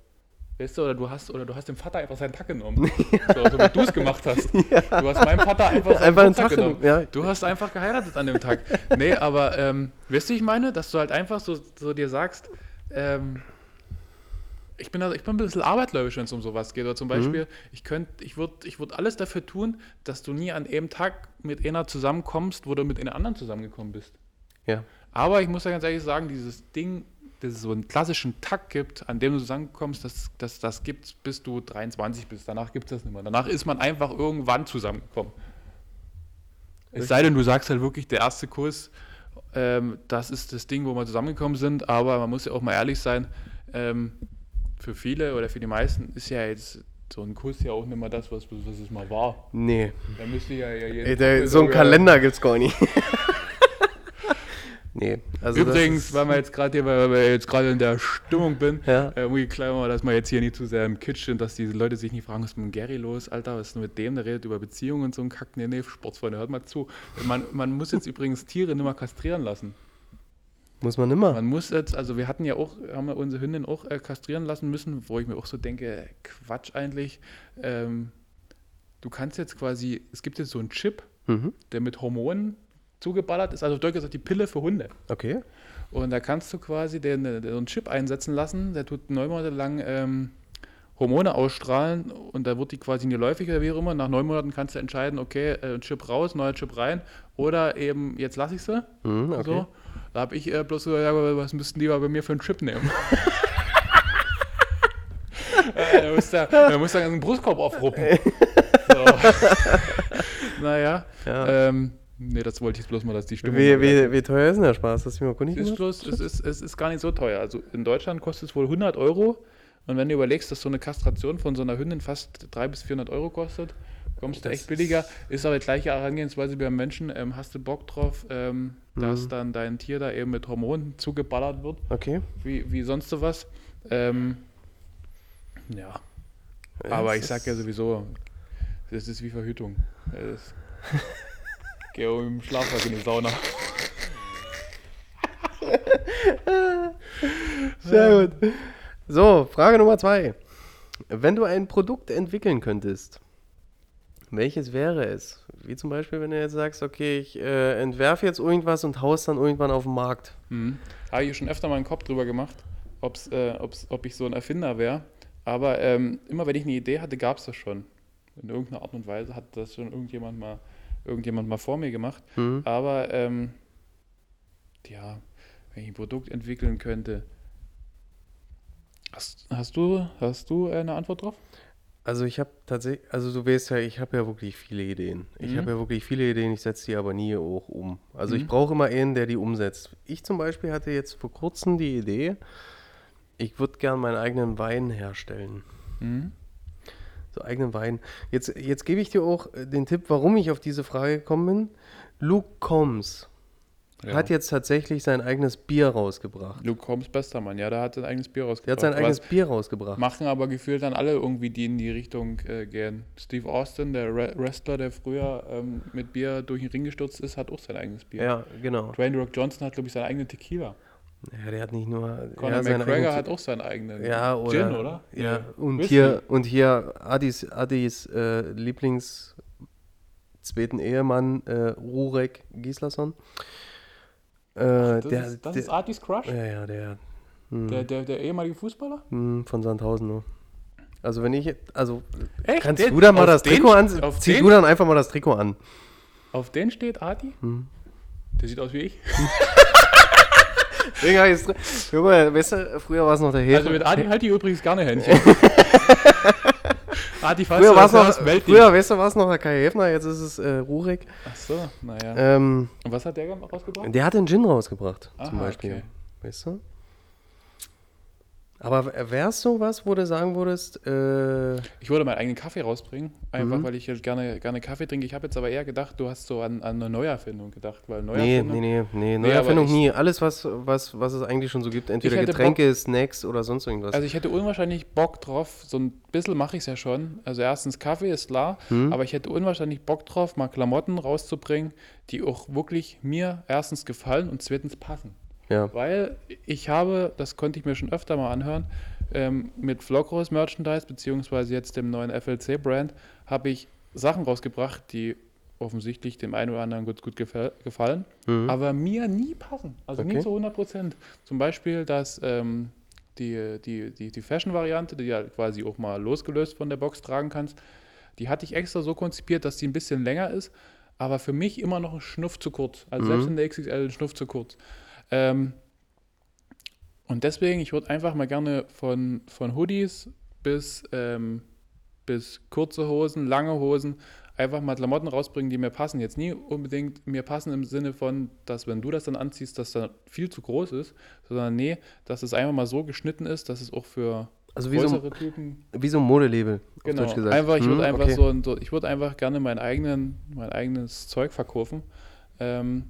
weißt du, oder du hast, oder du hast dem Vater einfach seinen Tag genommen. [laughs] So, so wie du es gemacht hast. [laughs] Du hast meinem Vater einfach seinen Einfach einen Geburtstag Tag genommen. ja. Du hast einfach geheiratet an dem Tag. Nee, aber ähm, weißt du, ich meine? Dass du halt einfach so, so dir sagst, ähm, ich bin, also, ich bin ein bisschen arbeitläufisch, wenn es um sowas geht. Oder zum Beispiel, ich könnte, ich würde ich würd alles dafür tun, dass du nie an einem Tag mit einer zusammenkommst, wo du mit einer anderen zusammengekommen bist. Ja. Aber ich muss ja ganz ehrlich sagen, dieses Ding, dass es so einen klassischen Takt gibt, an dem du zusammenkommst, das, das, das gibt es bis du 23 bist. Danach gibt es das nicht mehr. Danach ist man einfach irgendwann zusammengekommen. Es sei denn, du sagst halt wirklich, der erste Kuss, ähm, das ist das Ding, wo wir zusammengekommen sind, aber man muss ja auch mal ehrlich sein, ähm, für viele oder für die meisten ist ja jetzt so ein Kuss ja auch nicht mehr das, was, was es mal war. Nee. Da müsste ja, ja Ey, der, so einen Kalender gibt's gar nicht. [laughs] nee, also Übrigens, weil wir jetzt gerade hier, weil wir jetzt gerade in der Stimmung bin, Ja. äh, muss ich klar machen, dass wir jetzt hier nicht zu sehr im Kitsch sind, dass diese Leute sich nicht fragen, was ist mit dem Gary los, Alter, was ist denn mit dem, der redet über Beziehungen und so ein Kack. Nee, nee, Sportsfreunde, hört mal zu. Man, man muss jetzt übrigens Tiere nicht mehr kastrieren lassen. muss man immer. Man muss jetzt, also wir hatten ja auch, haben wir unsere Hündin auch äh, kastrieren lassen müssen, wo ich mir auch so denke, Quatsch eigentlich. Ähm, du kannst jetzt quasi, es gibt jetzt so einen Chip, Mhm. der mit Hormonen zugeballert ist, also Deutsch gesagt die Pille für Hunde. Okay. Und da kannst du quasi den, den, so einen Chip einsetzen lassen, der tut neun Monate lang ähm, Hormone ausstrahlen und da wird die quasi nie läufig oder wie auch immer. Nach neun Monaten kannst du entscheiden, okay, äh, Chip raus, neuer Chip rein oder eben jetzt lasse ich sie. Mhm, okay. So. Da habe ich äh, bloß so, ja, was müssten die bei mir für einen Chip nehmen? [laughs] äh, da muss da, da muss da einen Brustkorb aufruppen. [laughs] so. [laughs] naja, Ja. ähm, nee, das wollte ich bloß mal, dass die Stimmung... wie, wie, wie teuer ist denn der Spaß? Hast du mir Es ist, bloß, es, ist, es ist gar nicht so teuer. Also in Deutschland kostet es wohl 100 Euro. Und wenn du überlegst, dass so eine Kastration von so einer Hündin fast 300 bis 400 Euro kostet, kommst du Das echt billiger. Ist aber die gleiche Herangehensweise wie beim Menschen. Ähm, hast du Bock drauf, ähm, dass Mhm. dann dein Tier da eben mit Hormonen zugeballert wird, Okay. wie, wie sonst so was? Ähm, ja, aber es ich sag ja sowieso, das ist wie Verhütung. [laughs] Geh auch im Schlafsack in die Sauna. [laughs] Sehr gut. So, Frage Nummer zwei. Wenn du ein Produkt entwickeln könntest, welches wäre es? Wie zum Beispiel, wenn du jetzt sagst, okay, ich äh, entwerfe jetzt irgendwas und haus dann irgendwann auf den Markt. Mhm. Habe ich schon öfter mal einen Kopf drüber gemacht, ob's, äh, ob's, ob ich so ein Erfinder wäre. Aber ähm, immer wenn ich eine Idee hatte, gab es das schon. In irgendeiner Art und Weise hat das schon irgendjemand mal, irgendjemand mal vor mir gemacht. Mhm. Aber ähm, ja, wenn ich ein Produkt entwickeln könnte. Hast, hast du, hast du äh, eine Antwort drauf? Also ich habe tatsächlich, also du weißt ja, ich habe ja wirklich viele Ideen. Ich Mhm. habe ja wirklich viele Ideen, ich setze die aber nie auch um. Also ich Mhm. brauche immer einen, der die umsetzt. Ich zum Beispiel hatte jetzt vor kurzem die Idee, ich würde gern meinen eigenen Wein herstellen. Mhm. So eigenen Wein. Jetzt, jetzt gebe ich dir auch äh, den Tipp, warum ich auf diese Frage gekommen bin. Luke Combs Ja. hat jetzt tatsächlich sein eigenes Bier rausgebracht. Luke Combs bester Mann, ja, der hat sein eigenes Bier rausgebracht. Der hat sein eigenes Was Bier rausgebracht. machen aber gefühlt dann alle irgendwie, die in die Richtung äh, gehen. Steve Austin, der Re Wrestler, der früher ähm, mit Bier durch den Ring gestürzt ist, hat auch sein eigenes Bier. Ja, genau. Dwayne Rock Johnson hat, glaube ich, seinen eigenen Tequila. Ja, der hat nicht nur. Conor ja, McGregor hat auch seinen eigenen Ja, oder? Gin, oder? Ja, und Whisky. hier, und hier Adis, Adis äh, Lieblings zweiten Ehemann, äh, Rurek Gislason. Äh, Das, der, ist, das der, ist Artis Crush? Ja, ja, der. Hm, Der, der, der ehemalige Fußballer? hm, von Sandhausen nur. Also wenn ich, also Echt? kannst Den- du da mal das den- Trikot an, zieh den- du dann einfach mal das Trikot an. Auf den steht Arti? Hm. Der sieht aus wie ich. [laughs] [laughs] Digga, jetzt, guck mal, weißt du, früher war es noch der Häfen. Also mit Arti halte ich übrigens gerne Händchen. Arti, [laughs] falls früher du war es noch, früher, weißt du, war es noch der Kai Häfner, jetzt ist es äh, Rurek. Ach so, naja. Ähm, Und was hat der rausgebracht? Der hat den Gin rausgebracht, zum Aha, Beispiel. okay. Weißt du? Aber wäre es sowas, wo du sagen würdest, äh, Ich wollte meinen eigenen Kaffee rausbringen, einfach Mhm. weil ich halt gerne, gerne Kaffee trinke. Ich habe jetzt aber eher gedacht, du hast so an, an eine Neuerfindung gedacht, weil nee, Neuerfindung. nee, nee, nee, Nee, Neuerfindung ich- nie. Alles, was, was, was es eigentlich schon so gibt, entweder Getränke, Snacks oder sonst irgendwas. Also ich hätte unwahrscheinlich Bock drauf, so ein bisschen mache ich es ja schon. Also erstens Kaffee ist klar, Hm? aber ich hätte unwahrscheinlich Bock drauf, mal Klamotten rauszubringen, die auch wirklich mir erstens gefallen und zweitens passen. Ja. Weil ich habe, das konnte ich mir schon öfter mal anhören, ähm, mit Vlogros Merchandise, beziehungsweise jetzt dem neuen FLC-Brand, habe ich Sachen rausgebracht, die offensichtlich dem einen oder anderen gut, gut gefallen, Mhm. aber mir nie passen. Also nie Okay. zu 100 Prozent. Zum Beispiel, dass ähm, die, die, die, die Fashion-Variante, die ja quasi auch mal losgelöst von der Box tragen kannst, die hatte ich extra so konzipiert, dass die ein bisschen länger ist, aber für mich immer noch ein Schnuff zu kurz. Also Mhm. selbst in der XXL ein Schnuff zu kurz. Ähm, und deswegen, ich würde einfach mal gerne von, von Hoodies bis, ähm, bis kurze Hosen, lange Hosen, einfach mal Klamotten rausbringen, die mir passen. Jetzt nie unbedingt mir passen im Sinne von, dass wenn du das dann anziehst, dass dann viel zu groß ist, sondern nee, dass es einfach mal so geschnitten ist, dass es auch für Also wie so, größere ein- Typen. wie so ein Modelabel, auf Genau. Deutsch gesagt. Einfach, ich würde Hm, einfach okay. so, so, ich würde einfach gerne mein, eigenen, mein eigenes Zeug verkaufen. Ähm,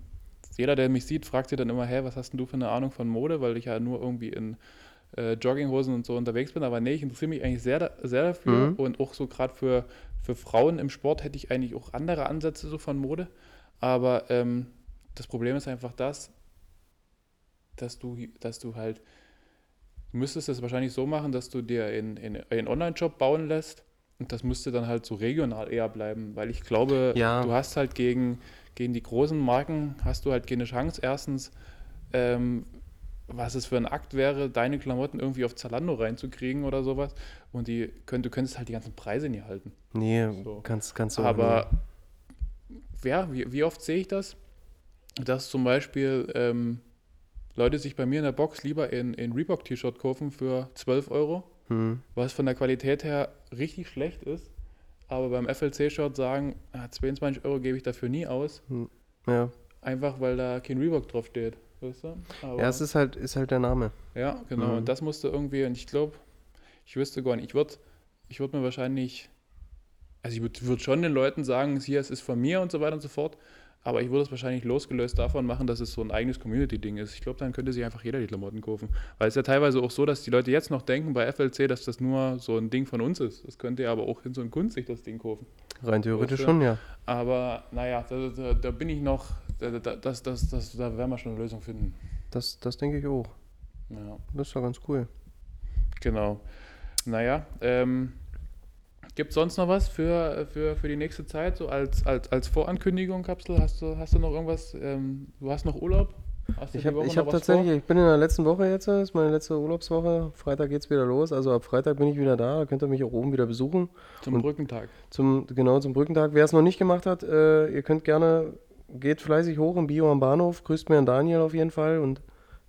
jeder, der mich sieht, fragt sich dann immer, hä, was hast denn du für eine Ahnung von Mode? Weil ich ja nur irgendwie in äh, Jogginghosen und so unterwegs bin. Aber nee, ich interessiere mich eigentlich sehr, sehr dafür. Mhm. Und auch so gerade für, für Frauen im Sport hätte ich eigentlich auch andere Ansätze so von Mode. Aber ähm, das Problem ist einfach das, dass du, dass du halt, du müsstest es wahrscheinlich so machen, dass du dir in, in, einen Online-Shop bauen lässt und das müsste dann halt so regional eher bleiben, weil ich glaube, Ja. du hast halt gegen, gegen die großen Marken, hast du halt keine Chance. Erstens, ähm, was es für ein Akt wäre, deine Klamotten irgendwie auf Zalando reinzukriegen oder sowas und die könnt, du könntest halt die ganzen Preise nie halten. Nee, So. kannst, kannst du Aber ja, wie, wie oft sehe ich das? Dass zum Beispiel ähm, Leute sich bei mir in der Box lieber in, in Reebok-T-Shirt kaufen für 12 Euro. Hm. was von der Qualität her richtig schlecht ist, aber beim FLC-Shirt sagen, ah, 22 Euro gebe ich dafür nie aus, Ja. einfach weil da kein Reebok drauf steht. Weißt du? Aber, ja, es ist halt, ist halt der Name. ja, genau. Mhm. Und das musste irgendwie, und ich glaube, ich wüsste gar nicht, ich würde ich würd mir wahrscheinlich, also ich würde würd schon den Leuten sagen, hier, es ist von mir und so weiter und so fort, aber ich würde es wahrscheinlich losgelöst davon machen, dass es so ein eigenes Community-Ding ist. Ich glaube, dann könnte sich einfach jeder die Klamotten kaufen. Weil es ja teilweise auch so, dass die Leute jetzt noch denken bei FLC, dass das nur so ein Ding von uns ist. Das könnte ja aber auch in so ein Kunst sich das Ding kaufen. Rein theoretisch schon, ja. Aber naja, da, da, da bin ich noch, da, da, das, das, das, da werden wir schon eine Lösung finden. Das, das denke ich auch. Ja. Das ist doch ganz cool. Genau. Naja, ähm, gibt es sonst noch was für, für, für die nächste Zeit, so als, als, als Vorankündigung, Kapsel? Hast du, hast du noch irgendwas? Ähm, du hast noch Urlaub? Hast du Ich habe hab tatsächlich, vor? ich bin in der letzten Woche jetzt, das ist meine letzte Urlaubswoche. Freitag geht's wieder los. Also ab Freitag bin ich wieder da. Da könnt ihr mich auch oben wieder besuchen. Zum und- Brückentag. Zum, genau, zum Brückentag. Wer es noch nicht gemacht hat, äh, ihr könnt gerne, geht fleißig hoch im Bio am Bahnhof. Grüßt mir an Daniel auf jeden Fall und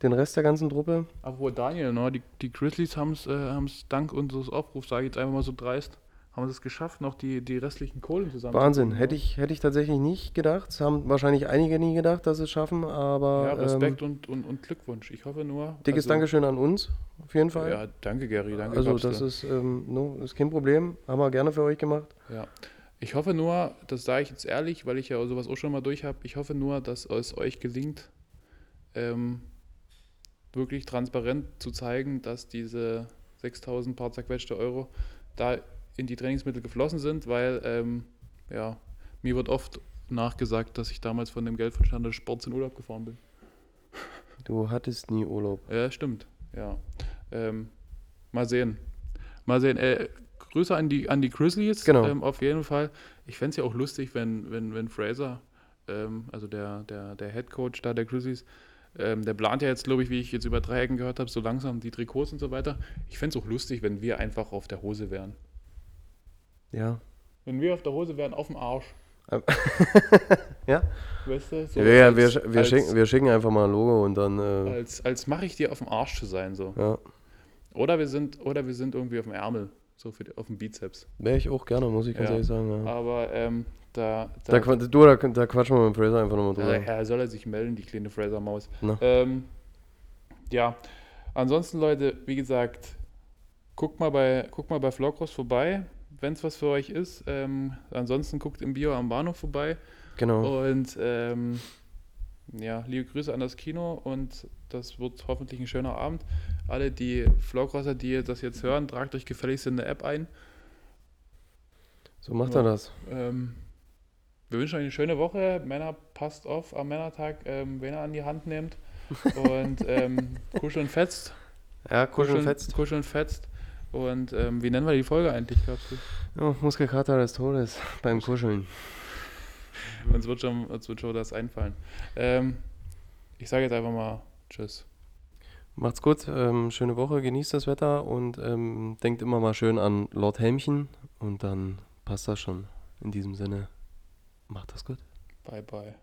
den Rest der ganzen Truppe. Obwohl Daniel, ne, die, die Grizzlies haben es äh, haben's dank unseres Aufrufs, sage ich jetzt einfach mal so dreist, haben es geschafft, noch die, die restlichen Kohlen zusammen Wahnsinn. Hätte ich, hätte ich tatsächlich nicht gedacht. Es haben wahrscheinlich einige nie gedacht, dass sie es schaffen, aber Ja, Respekt ähm, und, und, und Glückwunsch. Ich hoffe nur. dickes also- Dankeschön an uns, auf jeden Fall. Ja, danke, Gary. Danke, also das ist, ähm, no, ist kein Problem. Haben wir gerne für euch gemacht. Ja. Ich hoffe nur, das sage ich jetzt ehrlich, weil ich ja sowas auch schon mal durch habe, ich hoffe nur, dass es euch gelingt, ähm, wirklich transparent zu zeigen, dass diese 6000 paar zerquetschte Euro da in die Trainingsmittel geflossen sind, weil ähm, ja, mir wird oft nachgesagt, dass ich damals von dem Geld von Standard Sports in Urlaub gefahren bin. Du hattest nie Urlaub. Ja, stimmt. Ja. Ähm, mal sehen. Mal sehen. Äh, Grüße an die, an die Grizzlies. Genau. Ähm, auf jeden Fall. Ich fände es ja auch lustig, wenn, wenn, wenn Fraser, ähm, also der, der, der Head Coach da der Grizzlies, ähm, der plant ja jetzt, glaube ich, wie ich jetzt über drei Ecken gehört habe, so langsam die Trikots und so weiter. Ich fände es auch lustig, wenn wir einfach auf der Hose wären. Ja. Wenn wir auf der Hose wären, auf dem Arsch. Ähm, [laughs] ja? Weißt du? So ja, ja wir, wir, als, schicken, wir schicken einfach mal ein Logo und dann. Äh, Als, als mache ich dir auf dem Arsch zu sein, so. ja. Oder wir sind, oder wir sind irgendwie auf dem Ärmel, so für die, auf dem Bizeps. Wäre ich auch gerne, muss ich ganz Ja. ehrlich sagen. Ja. Aber ähm, da, Da, da, du, da, da quatschen wir mit Fraser einfach nochmal drüber. ja, soll er sich melden, die kleine Fraser-Maus. Ähm, ja, ansonsten Leute, wie gesagt, guckt mal bei, guckt mal bei Vlogros vorbei, wenn es was für euch ist. Ähm, ansonsten guckt im Bio am Bahnhof vorbei. Genau. Und ähm, ja, liebe Grüße an das Kino und das wird hoffentlich ein schöner Abend. Alle die Vlogrosser, die das jetzt hören, tragt euch gefälligst in der App ein. So macht Ja. er das. Ähm, wir wünschen euch eine schöne Woche. Männer, passt auf am Männertag, ähm, wen ihr an die Hand nehmt. [laughs] Und ähm, kuscheln fetzt. Ja, kuscheln fetzt. Kuscheln fetzt. Und ähm, wie nennen wir die Folge eigentlich, glaubst du? Ja, Muskelkater des Todes beim Kuscheln. Uns wird schon, uns wird schon das einfallen. Ähm, ich sage jetzt einfach mal Tschüss. Macht's gut, ähm, schöne Woche, genießt das Wetter und ähm, denkt immer mal schön an Lord Helmchen und dann passt das schon. In diesem Sinne, macht das gut. Bye, bye.